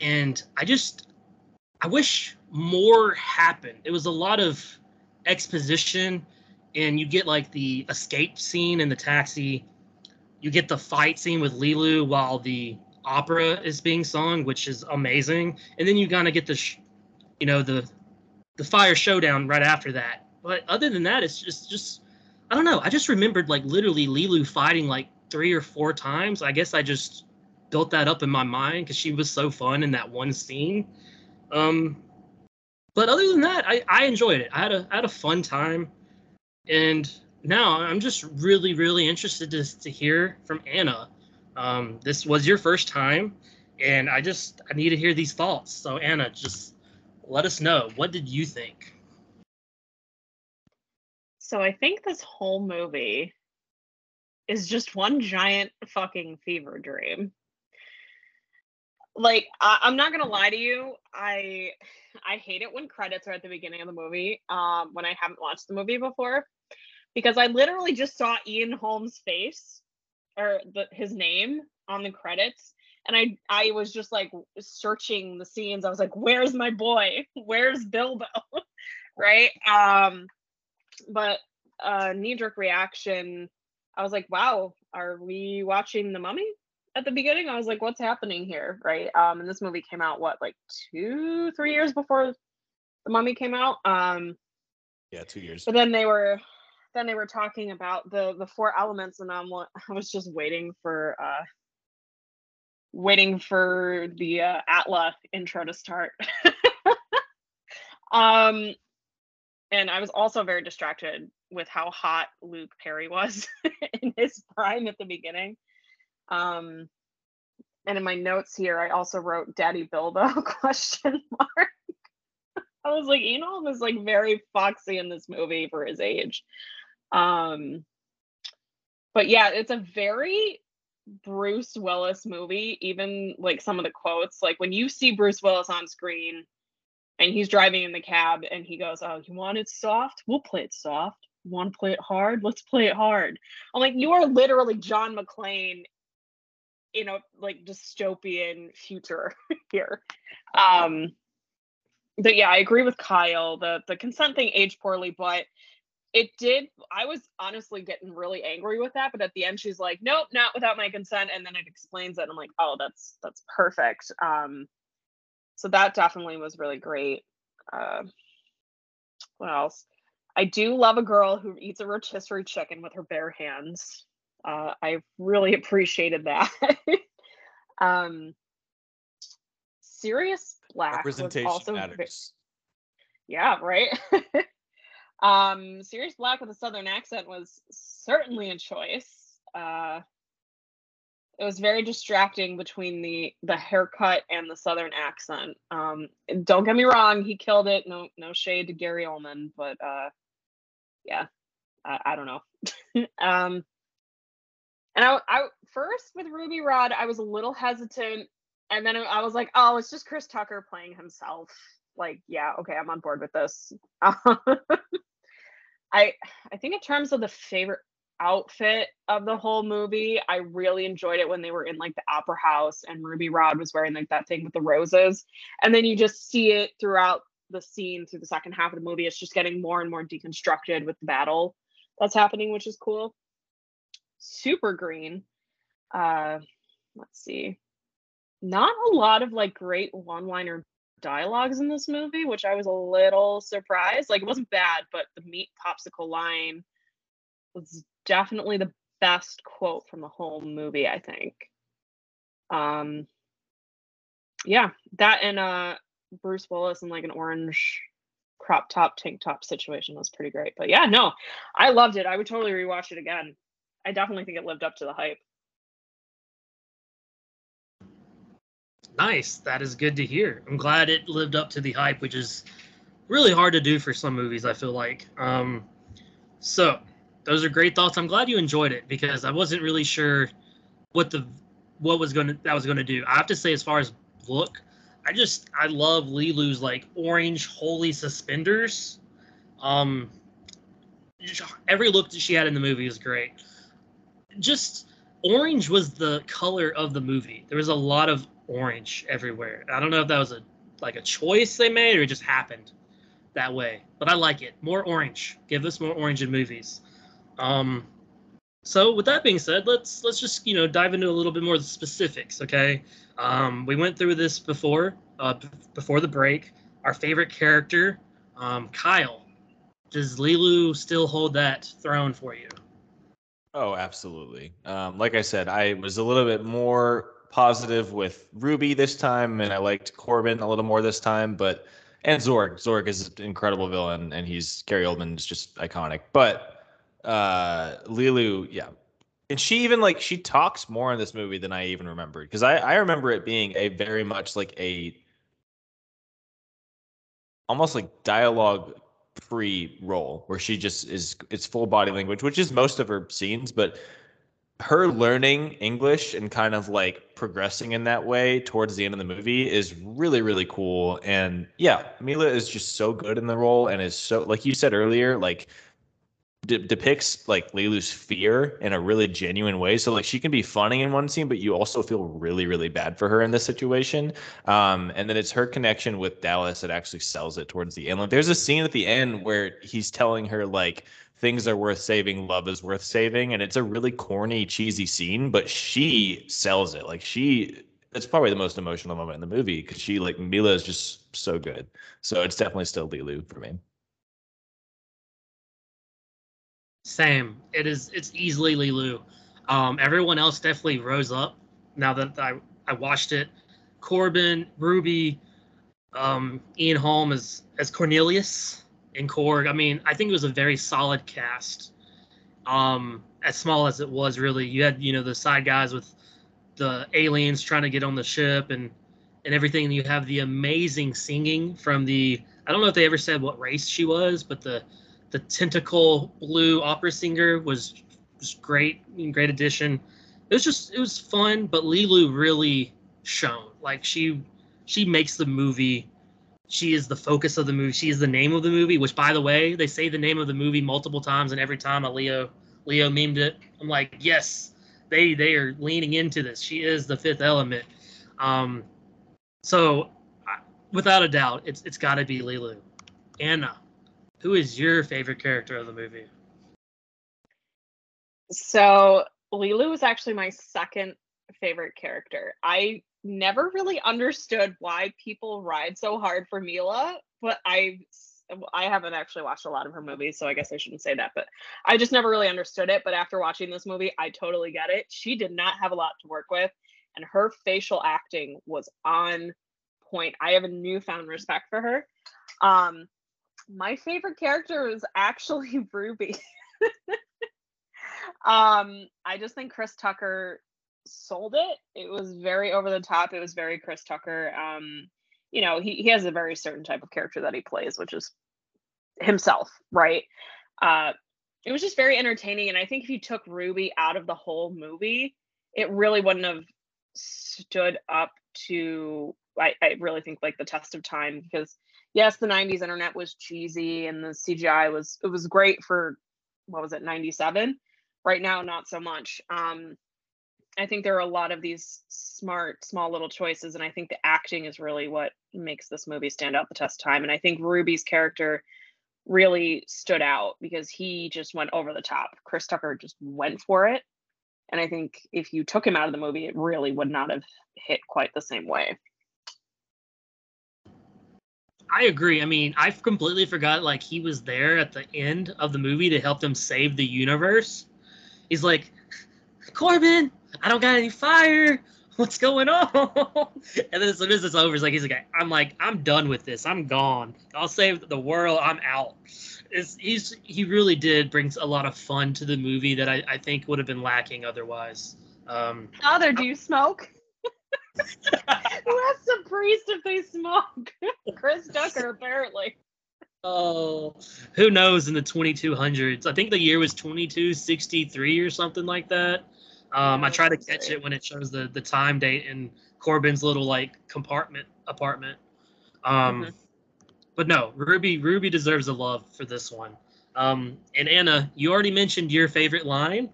and I just I wish more happened. It was a lot of exposition, and you get like the escape scene in the taxi. You get the fight scene with Leeloo while the opera is being sung, which is amazing. And then you kind of get the, sh- you know, the the fire showdown right after that. But other than that, it's just just I don't know. I just remembered like literally Leeloo fighting like three or four times. I guess I just built that up in my mind because she was so fun in that one scene. Um, but other than that, I, I enjoyed it. I had a I had a fun time, and now I'm just really really interested to to hear from Anna. Um, this was your first time, and I just I need to hear these thoughts. So Anna, just let us know what did you think. So I think this whole movie is just one giant fucking fever dream. Like I, I'm not gonna lie to you, I I hate it when credits are at the beginning of the movie. Um, when I haven't watched the movie before, because I literally just saw Ian Holmes' face or the, his name on the credits, and I I was just like searching the scenes. I was like, "Where's my boy? (laughs) Where's Bilbo?" (laughs) right? Um, but uh, knee jerk reaction. I was like, "Wow, are we watching The Mummy?" At the beginning, I was like, "What's happening here?" Right? Um, and this movie came out what, like two, three years before The Mummy came out. Um, Yeah, two years. but then they were then they were talking about the the four elements and I'm (laughs) I was just waiting for uh waiting for the uh, Atla intro to start. (laughs) um and I was also very distracted with how hot Luke Perry was (laughs) in his prime at the beginning. Um and in my notes here I also wrote Daddy Bilbo question mark. I was like, Holm is like very foxy in this movie for his age. Um, but yeah, it's a very Bruce Willis movie. Even like some of the quotes, like when you see Bruce Willis on screen and he's driving in the cab and he goes, "Oh, you want it soft? We'll play it soft. You want to play it hard? Let's play it hard." I'm like, you are literally John McClane in a like dystopian future (laughs) here. Um, but yeah, I agree with Kyle. The the consent thing aged poorly, but it did. I was honestly getting really angry with that, but at the end, she's like, "Nope, not without my consent," and then it explains it. I'm like, "Oh, that's that's perfect." Um, so that definitely was really great. Uh, what else? I do love a girl who eats a rotisserie chicken with her bare hands. Uh, I really (laughs) appreciated that. (laughs) um, Sirius Black Representation matters. yeah, right. (laughs) um, Sirius Black with a southern accent was certainly a choice. Uh, it was very distracting between the the haircut and the southern accent. Um, don't get me wrong, he killed it. No, no shade to Gary Oldman, but uh, yeah, I, I don't know. (laughs) um, and I, I first with Ruby Rod, I was a little hesitant, and then I was like, oh, it's just Chris Tucker playing himself. Like, yeah, okay, I'm on board with this. (laughs) I I think in terms of the favorite outfit of the whole movie, I really enjoyed it when they were in like the opera house and Ruby Rod was wearing like that thing with the roses, and then you just see it throughout the scene through the second half of the movie. It's just getting more and more deconstructed with the battle that's happening, which is cool. Super green. Uh, let's see. Not a lot of like great one-liner dialogues in this movie, which I was a little surprised. Like it wasn't bad, but the meat popsicle line was definitely the best quote from the whole movie, I think. Um yeah, that and uh Bruce Willis in like an orange crop top tank top situation was pretty great. But yeah, no, I loved it. I would totally rewatch it again. I definitely think it lived up to the hype. Nice. That is good to hear. I'm glad it lived up to the hype, which is really hard to do for some movies, I feel like. Um, so, those are great thoughts. I'm glad you enjoyed it because I wasn't really sure what the what was going that was going to do. I have to say as far as look, I just I love Leeloo's like orange holy suspenders. Um, every look that she had in the movie was great. Just orange was the color of the movie. There was a lot of orange everywhere. I don't know if that was a like a choice they made or it just happened that way. But I like it. More orange. Give us more orange in movies. Um so with that being said, let's let's just, you know, dive into a little bit more specifics, okay? Um we went through this before uh b- before the break. Our favorite character, um Kyle. Does Leeloo still hold that throne for you? Oh, absolutely. Um, like I said, I was a little bit more positive with Ruby this time, and I liked Corbin a little more this time. But and Zorg, Zorg is an incredible villain, and he's Gary Oldman is just iconic. But uh, Leeloo, yeah, and she even like she talks more in this movie than I even remembered because I I remember it being a very much like a almost like dialogue free role where she just is it's full body language which is most of her scenes but her learning english and kind of like progressing in that way towards the end of the movie is really really cool and yeah milla is just so good in the role and is so like you said earlier like de- depicts like Leeloo's fear in a really genuine way. So like she can be funny in one scene, but you also feel really really bad for her in this situation. Um, and then it's her connection with Dallas that actually sells it towards the end. Like there's a scene at the end where he's telling her like things are worth saving, love is worth saving, and it's a really corny, cheesy scene, but she sells it. Like she it's probably the most emotional moment in the movie because she like Milla is just so good. So it's definitely still Leeloo for me. Same. It is. It's easily Leeloo. Um, everyone else definitely rose up now that I I watched it. Corbin, Ruby, um, Ian Holm as as Cornelius and Zorg. I mean, I think it was a very solid cast. Um, as small as it was, really, you had you know the side guys with the aliens trying to get on the ship and and everything. And you have the amazing singing from the. I don't know if they ever said what race she was, but the the tentacle blue opera singer was was great, great addition. It was just it was fun, but Leeloo really shone. Like she she makes the movie. She is the focus of the movie. She is the name of the movie. Which, by the way, they say the name of the movie multiple times, and every time a Leo Leo memed it. I'm like, yes, they they are leaning into this. She is the fifth element. Um, so without a doubt, it's it's got to be Leeloo. Anna, who is your favorite character of the movie? So Leeloo was actually my second favorite character. I never really understood why people ride so hard for Milla, but I I haven't actually watched a lot of her movies, so I guess I shouldn't say that, but I just never really understood it. But after watching this movie, I totally get it. She did not have a lot to work with, and her facial acting was on point. I have a newfound respect for her. Um, my favorite character is actually (laughs) Ruby. (laughs) um, I just think Chris Tucker sold it. It was very over the top. It was very Chris Tucker. Um, you know, he, he has a very certain type of character that he plays, which is himself, right? Uh, it was just very entertaining. And I think if you took Ruby out of the whole movie, it really wouldn't have stood up to I, I really think like the test of time because yes, the 90s internet was cheesy and the CGI was it was great for what was it, 97? Right now, not so much. Um, I think there are a lot of these smart, small little choices, and I think the acting is really what makes this movie stand out the test of time. And I think Ruby's character really stood out because he just went over the top. Chris Tucker just went for it. And I think if you took him out of the movie, it really would not have hit quite the same way. I agree. I mean, I completely forgot like he was there at the end of the movie to help them save the universe. He's like, Corbin, I don't got any fire. (laughs) What's going on? (laughs) and then as soon as it's over, it's like he's like, I'm like, I'm done with this. I'm gone. I'll save the world. I'm out. It's, he's he really did brings a lot of fun to the movie that I, I think would have been lacking otherwise. Um, Father, do you smoke? (laughs) Who asks a priest if they smoke? Chris Tucker, apparently. Oh, who knows in the 2200s? I think the year was 2263 or something like that. Um, I try to catch it when it shows the the time date in Corbin's little like compartment apartment. Um, Mhm. but no, Ruby Ruby deserves a love for this one. Um, and Anna, you already mentioned your favorite line,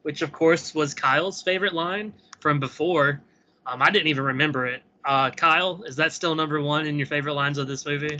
which of course was Kyle's favorite line from before. Um, I didn't even remember it. Uh, Kyle, is that still number one in your favorite lines of this movie?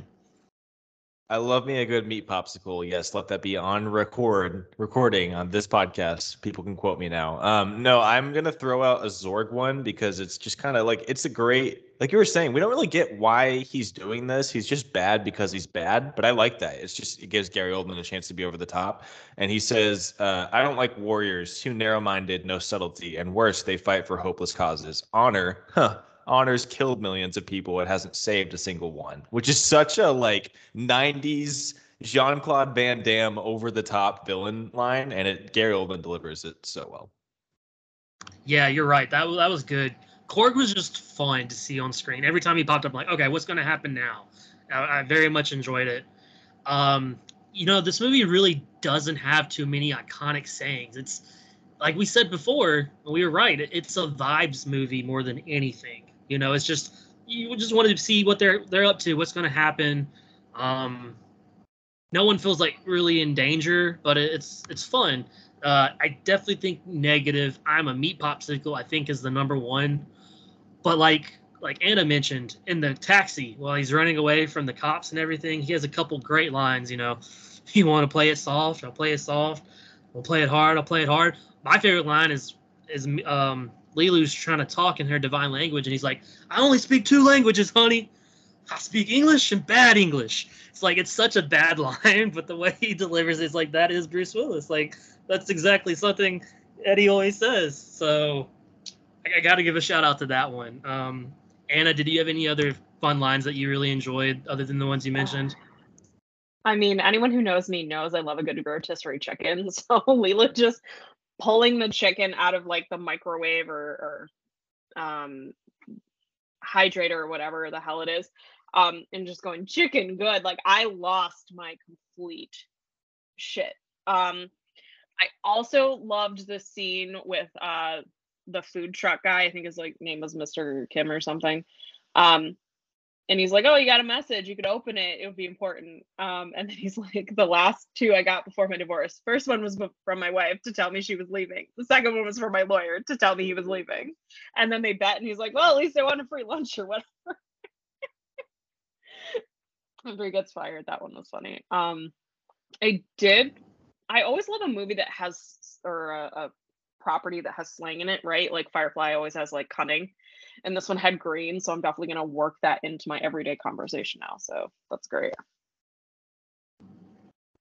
I love me a good meat popsicle. Yes, let that be on record, recording on this podcast. People can quote me now. Um, no, I'm gonna throw out a Zorg one because it's just kind of like it's a great, like you were saying, we don't really get why he's doing this. He's just bad because he's bad. But I like that. It's just it gives Gary Oldman a chance to be over the top. And he says, uh, "I don't like warriors, too narrow-minded, no subtlety, and worse, they fight for hopeless causes. Honor, huh." Honors killed millions of people it hasn't saved a single one which is such a like 90s jean-claude van damme over the top villain line and it gary oldman delivers it so well Yeah, you're right. That that was good. Zorg was just fun to see on screen. Every time he popped up, I'm like, okay, what's going to happen now? I, I very much enjoyed it. Um, you know, this movie really doesn't have too many iconic sayings. It's like we said before, we were right. It's a vibes movie more than anything. You know, it's just you just wanted to see what they're they're up to, what's going to happen. Um, no one feels like really in danger, but it's it's fun. Uh, I definitely think negative. I'm a meat popsicle. I think is the number one. But like like Anna mentioned in the taxi while he's running away from the cops and everything, he has a couple great lines. You know, (laughs) you want to play it soft, I'll play it soft. We'll play it hard, I'll play it hard. My favorite line is is um, Leeloo's trying to talk in her divine language, and he's like, "I only speak two languages, honey. I speak English and bad English." It's like it's such a bad (laughs) line, but the way he delivers it is like that is Bruce Willis. Like that's exactly something Eddie always says. So I, I got to give a shout out to that one. Um, Anna, did you have any other fun lines that you really enjoyed other than the ones you mentioned? I mean, anyone who knows me knows I love a good rotisserie chicken. (laughs) So Leela just pulling the chicken out of like the microwave or, or um hydrator or whatever the hell it is, um, and just going chicken good. Like I lost my complete shit. Um, I also loved the scene with uh the food truck guy. I think his like name was Mr. Kim or something. Um, and he's like, "Oh, you got a message. You could open it. It would be important." Um, and then he's (laughs) like, "The last two I got before my divorce. First one was from my wife to tell me she was leaving. The second one was from my lawyer to tell me he was leaving." And then they bet, and he's like, "Well, at least I won a free lunch or whatever." (laughs) After he gets fired, that one was funny. Um, I did. I always love a movie that has or a, a property that has slang in it, right? Like Firefly always has like cunning and this one had green so i'm definitely going to work that into my everyday conversation now so that's great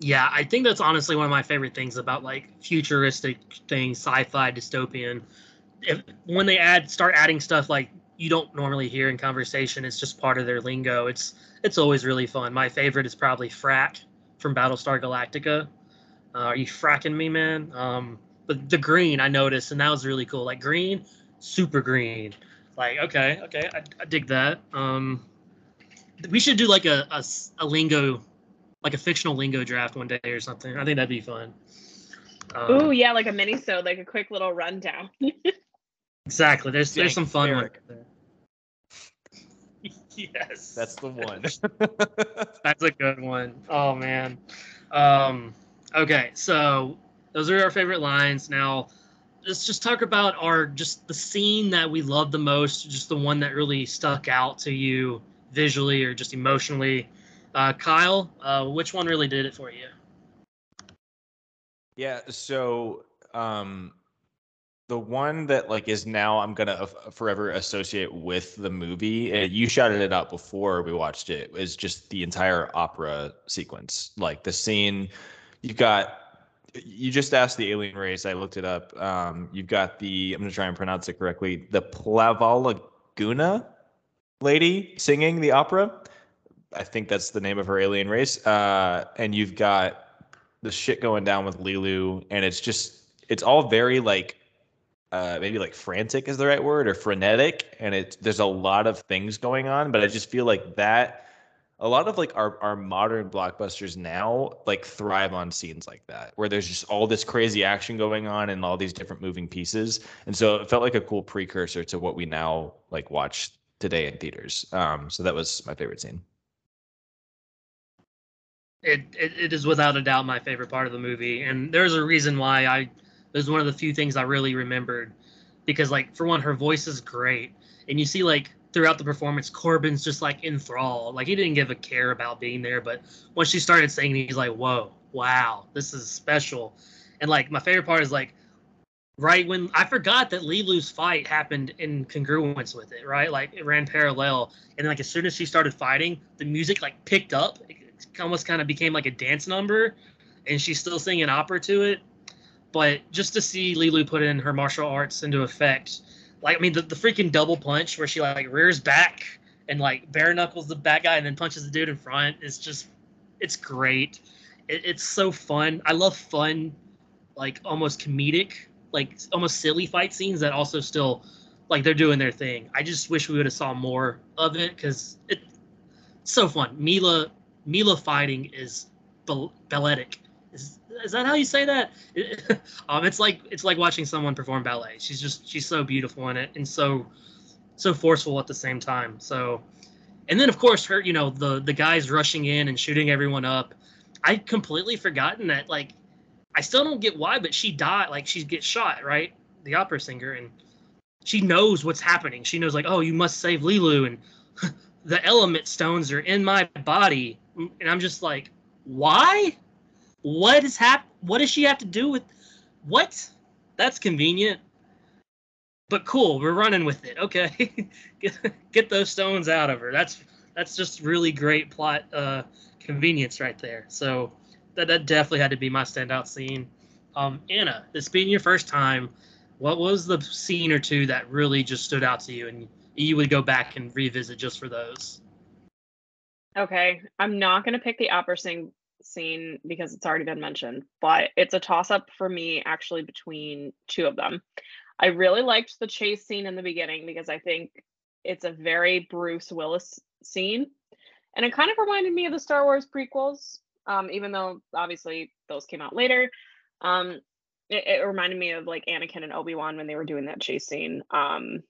Yeah, I think that's honestly one of my favorite things about like futuristic things, sci-fi, dystopian. If when they add start adding stuff like you don't normally hear in conversation, it's just part of their lingo. It's it's always really fun. My favorite is probably frak from Battlestar Galactica. Uh, are you frakking me, man? Um, but the green I noticed, and that was really cool. Like green, super green. Like okay, okay, I, I dig that. Um, we should do like a a lingo like a fictional lingo draft one day or something. I think that'd be fun. Um, oh yeah like a mini so like a quick little rundown (laughs) exactly. There's there's some fun ones Eric. there. (laughs) yes, that's the one (laughs) that's a good one. Oh man. Um, okay, so those are our favorite lines. Now, let's just talk about our just the scene that we love the most, just the one that really stuck out to you visually or just emotionally. Uh, Kyle, uh, which one really did it for you? Yeah, so um the one that like is now I'm gonna forever associate with the movie. And you shouted it out before we watched it. Is just the entire opera sequence, like the scene. You've got. You just asked the alien race. I looked it up. Um, you've got the. I'm gonna try and pronounce it correctly. The Plavalaguna lady singing the opera. I think that's the name of her alien race. Uh, and you've got the shit going down with Leeloo, and it's just it's all very like uh maybe like frantic is the right word or frenetic and it there's a lot of things going on but i just feel like that a lot of like our, our modern blockbusters now like thrive on scenes like that where there's just all this crazy action going on and all these different moving pieces and so it felt like a cool precursor to what we now like watch today in theaters. Um, so that was my favorite scene. It, it it is without a doubt my favorite part of the movie, and there's a reason why I. It was one of the few things I really remembered, because like for one, her voice is great, and you see like throughout the performance, Corbin's just like enthralled. Like he didn't give a care about being there, but once she started singing, he's like, "Whoa, wow, this is special." And like my favorite part is like right when I forgot that Leeloo's fight happened in congruence with it, right? Like it ran parallel, and like as soon as she started fighting, the music like picked up. It almost kind of became like a dance number, and she's still singing opera to it. But just to see Leeloo put in her martial arts into effect like I mean the, the freaking double punch where she like rears back and like bare knuckles the bad guy and then punches the dude in front is just it's great. It, it's so fun. I love fun, like almost comedic, like almost silly fight scenes that also still like they're doing their thing. I just wish we would have saw more of it because it, it's so fun. Milla Milla fighting is balletic. Is is that how you say that? (laughs) um, it's like it's like watching someone perform ballet. She's just she's so beautiful in it and so so forceful at the same time. So, and then of course her, you know, the the guys rushing in and shooting everyone up. I completely forgotten that. Like, I still don't get why, but she died. Like she gets shot, right? The opera singer, and she knows what's happening. She knows like, oh, you must save Leeloo, and (laughs) the element stones are in my body, and I'm just like, why? What is hap- What does she have to do with what? That's convenient. But cool, we're running with it. Okay, (laughs) get, those stones out of her. That's that's just really great plot uh, convenience right there. So that that definitely had to be my standout scene. Um, Anna, this being your first time, what was the scene or two that really just stood out to you and you would go back and revisit just for those? Okay, I'm not gonna pick the opera sing scene because it's already been mentioned, but it's a toss up for me actually between two of them. I really liked the chase scene in the beginning because I think it's a very Bruce Willis scene. And it kind of reminded me of the Star Wars prequels, um, even though obviously those came out later. Um, it, it, reminded me of like Anakin and Obi Wan when they were doing that chase scene. Um,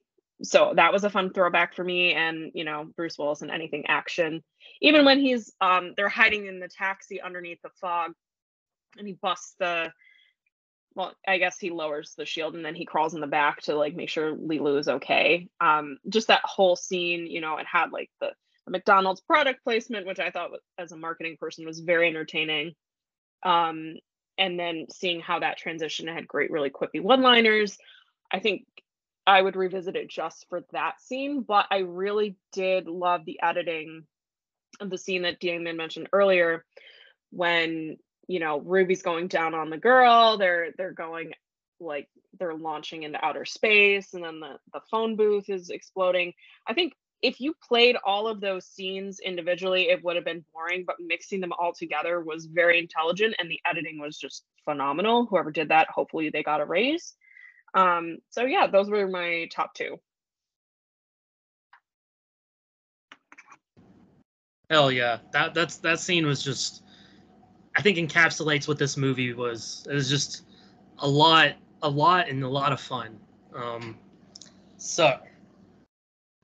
so that was a fun throwback for me and you know bruce willis and anything action. Even when he's um they're hiding in the taxi underneath the fog and he busts the well i guess he lowers the shield and then he crawls in the back to like make sure leeloo is okay. Um just that whole scene you know it had like the, the mcdonald's product placement which i thought as a marketing person was very entertaining. Um and then seeing how that transition had great really quippy one liners i think I would revisit it just for that scene, but I really did love the editing of the scene that Damon mentioned earlier when, you know, Ruby's going down on the girl, they're they're going like they're launching into outer space and then the, the phone booth is exploding. I think if you played all of those scenes individually, it would have been boring, but mixing them all together was very intelligent and the editing was just phenomenal. Whoever did that, hopefully they got a raise. Um, so yeah, those were my top two. Hell yeah, that that's that scene was just, I think encapsulates what this movie was. It was just a lot, a lot, and a lot of fun. Um, so,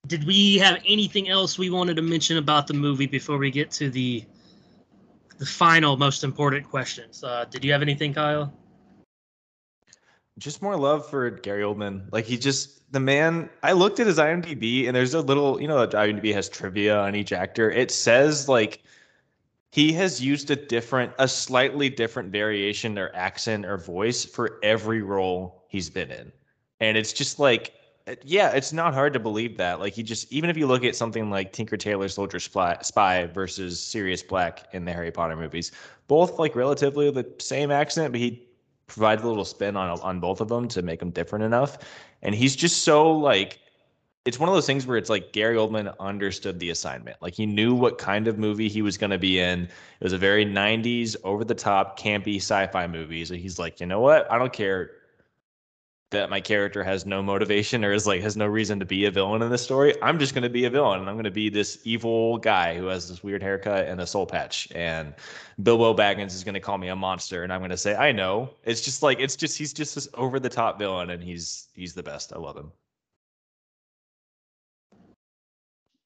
did we have anything else we wanted to mention about the movie before we get to the the final, most important questions? Uh, did you have anything, Kyle? Just more love for Gary Oldman. Like he just the man. I looked at his IMDb and there's a little, you know, IMDb has trivia on each actor. It says like he has used a different, a slightly different variation or accent or voice for every role he's been in, and it's just like. Yeah, it's not hard to believe that. Like he just, even if you look at something like Tinker Tailor Soldier Spy versus Sirius Black in the Harry Potter movies, both like relatively the same accent, but he provides a little spin on on both of them to make them different enough. And he's just so like it's one of those things where it's like Gary Oldman understood the assignment. Like he knew what kind of movie he was going to be in. It was a very 90s over the top campy sci-fi movie. So he's like, "You know what? I don't care that my character has no motivation or is like has no reason to be a villain in this story. I'm just going to be a villain and I'm going to be this evil guy who has this weird haircut and a soul patch and Bilbo Baggins is going to call me a monster and I'm going to say I know. It's just like it's just he's just this over the top villain and he's he's the best. I love him.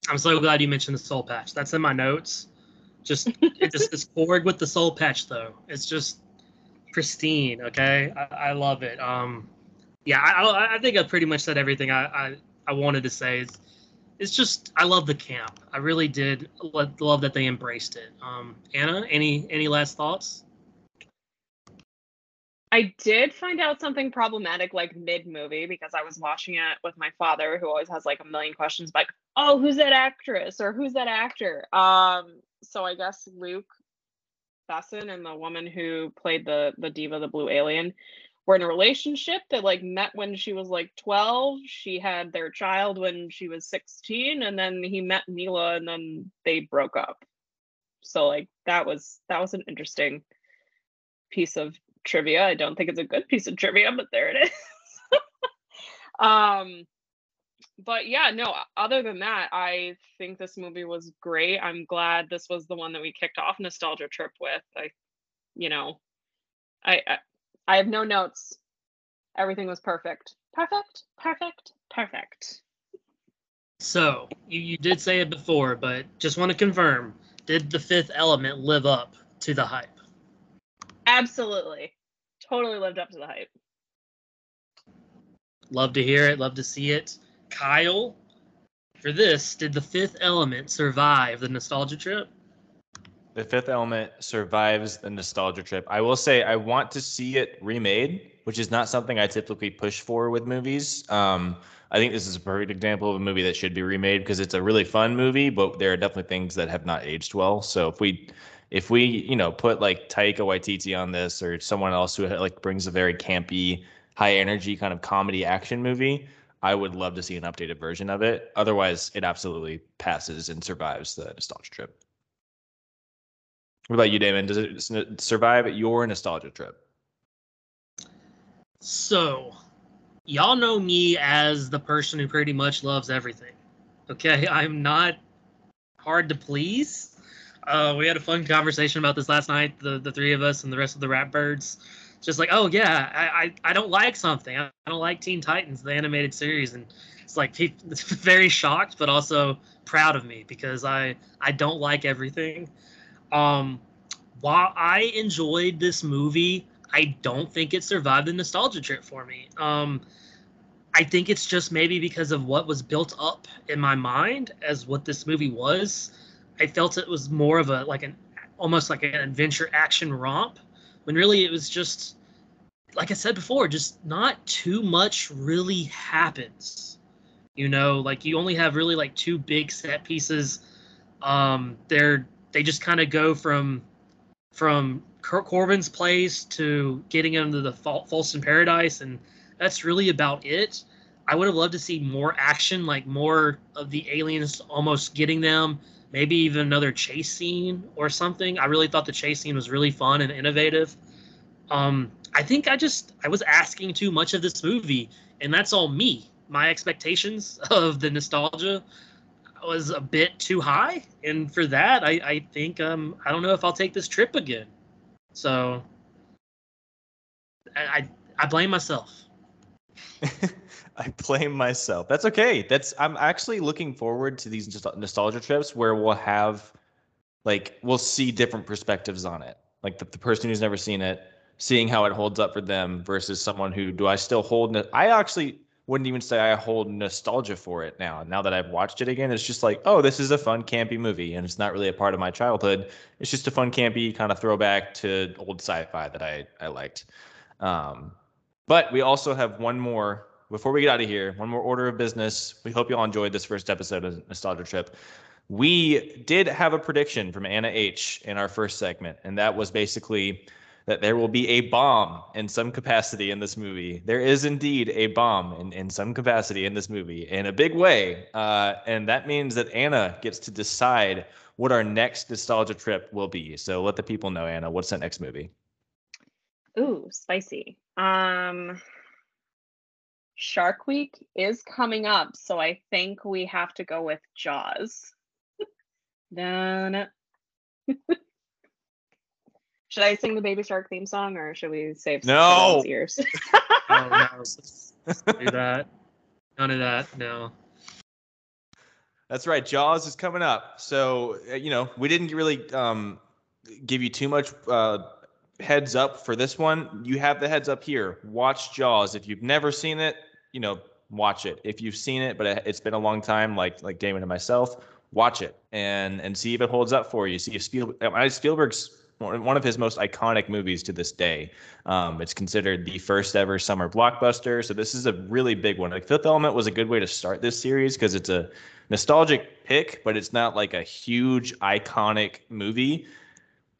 I'm so glad you mentioned the soul patch. That's in my notes. Just it's just this cord with the soul patch though. It's just pristine. Okay, I, I love it. Um, yeah, I, I think I pretty much said everything I, I, I wanted to say. It's, it's just I love the camp. I really did love that they embraced it. Um, Anna, any any last thoughts? I did find out something problematic like mid movie because I was watching it with my father, who always has like a million questions, like, "Oh, who's that actress?" or "Who's that actor?" Um, so I guess Luc Besson and the woman who played the the diva, the blue alien, were in a relationship. They like met when she was like twelve. She had their child when she was sixteen, and then he met Milla, and then they broke up. So like that was that was an interesting piece of trivia. I don't think it's a good piece of trivia, but there it is. (laughs) um, but yeah, no, other than that, I think this movie was great. I'm glad this was the one that we kicked off nostalgia trip with. I, you know, I, I, I have no notes. Everything was perfect. Perfect, perfect, perfect. So, you, you did say it before, but just want to confirm did the fifth element live up to the hype? Absolutely. Totally lived up to the hype. Love to hear it. Love to see it. Kyle, for this, did the fifth element survive the nostalgia trip? The fifth element survives the nostalgia trip. I will say I want to see it remade, which is not something I typically push for with movies. Um, I think this is a perfect example of a movie that should be remade because it's a really fun movie, but there are definitely things that have not aged well. So if we if we you know put like Taika Waititi on this or someone else who like brings a very campy, high energy kind of comedy action movie, I would love to see an updated version of it. Otherwise, it absolutely passes and survives the nostalgia trip. What about you, Damon? Does it survive your nostalgia trip? So, y'all know me as the person who pretty much loves everything. Okay, (laughs) I'm not hard to please. Uh, we had a fun conversation about this last night, the, the three of us and the rest of the rap birds. Just like, oh yeah, I, I, I don't like something. I don't like Teen Titans, the animated series, and it's like people (laughs) very shocked, but also proud of me because I I don't like everything. Um, while I enjoyed this movie, I don't think it survived the nostalgia trip for me. Um, I think it's just maybe because of what was built up in my mind as what this movie was. I felt it was more of a like an almost like an adventure action romp when really it was just like I said before, just not too much really happens. You know, like you only have really like two big set pieces. Um, they're they just kind of go from from Kurt Korben's place to getting into the Fhloston Paradise, and that's really about it. I would have loved to see more action, like more of the aliens almost getting them, maybe even another chase scene or something. I really thought the chase scene was really fun and innovative. Um, I think I just I was asking too much of this movie, and that's all me. My expectations (laughs) of the nostalgia was a bit too high, and for that, I I think um I don't know if I'll take this trip again. So I I, I blame myself. (laughs) I blame myself. That's okay. That's I'm actually looking forward to these nostalgia trips where we'll have like we'll see different perspectives on it. Like the, the person who's never seen it, seeing how it holds up for them versus someone who do I still hold I actually wouldn't even say I hold nostalgia for it now. Now that I've watched it again, it's just like, oh, this is a fun campy movie and it's not really a part of my childhood. It's just a fun campy kind of throwback to old sci-fi that I I liked. Um, but we also have one more before we get out of here, one more order of business. We hope you all enjoyed this first episode of Nostalgia Trip. We did have a prediction from Anna H in our first segment, and that was basically that there will be a bomb in some capacity in this movie. There is indeed a bomb in, in some capacity in this movie in a big way. Uh, and that means that Anna gets to decide what our next nostalgia trip will be. So let the people know, Anna, what's that next movie? Ooh, spicy. Um, Shark Week is coming up, so I think we have to go with Jaws. (laughs) Dun. (laughs) should I sing the Baby Shark theme song, or should we save no ears? (laughs) (laughs) oh, no, do that. None of that. No. That's right. Jaws is coming up. So, uh, you know, we didn't really um, give you too much uh, heads up for this one. You have the heads up here. Watch Jaws. If you've never seen it, you know, watch it. If you've seen it, but it's been a long time, like like Damon and myself, watch it and and see if it holds up for you. See if Spiel, uh, Spielberg's one of his most iconic movies to this day. Um, it's considered the first ever summer blockbuster, so this is a really big one. Like Fifth Element was a good way to start this series because it's a nostalgic pick, but it's not like a huge iconic movie.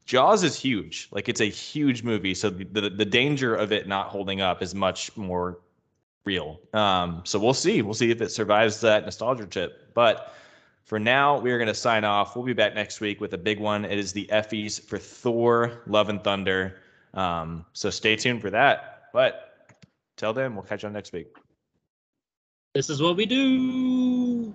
Jaws is huge. Like it's a huge movie, so the the, the danger of it not holding up is much more real. Um, so we'll see. We'll see if it survives that nostalgia trip. But for now, we are going to sign off. We'll be back next week with a big one. It is the Effies for Thor: Love and Thunder. Um, so stay tuned for that. But till then, we'll catch you on next week. This is what we do.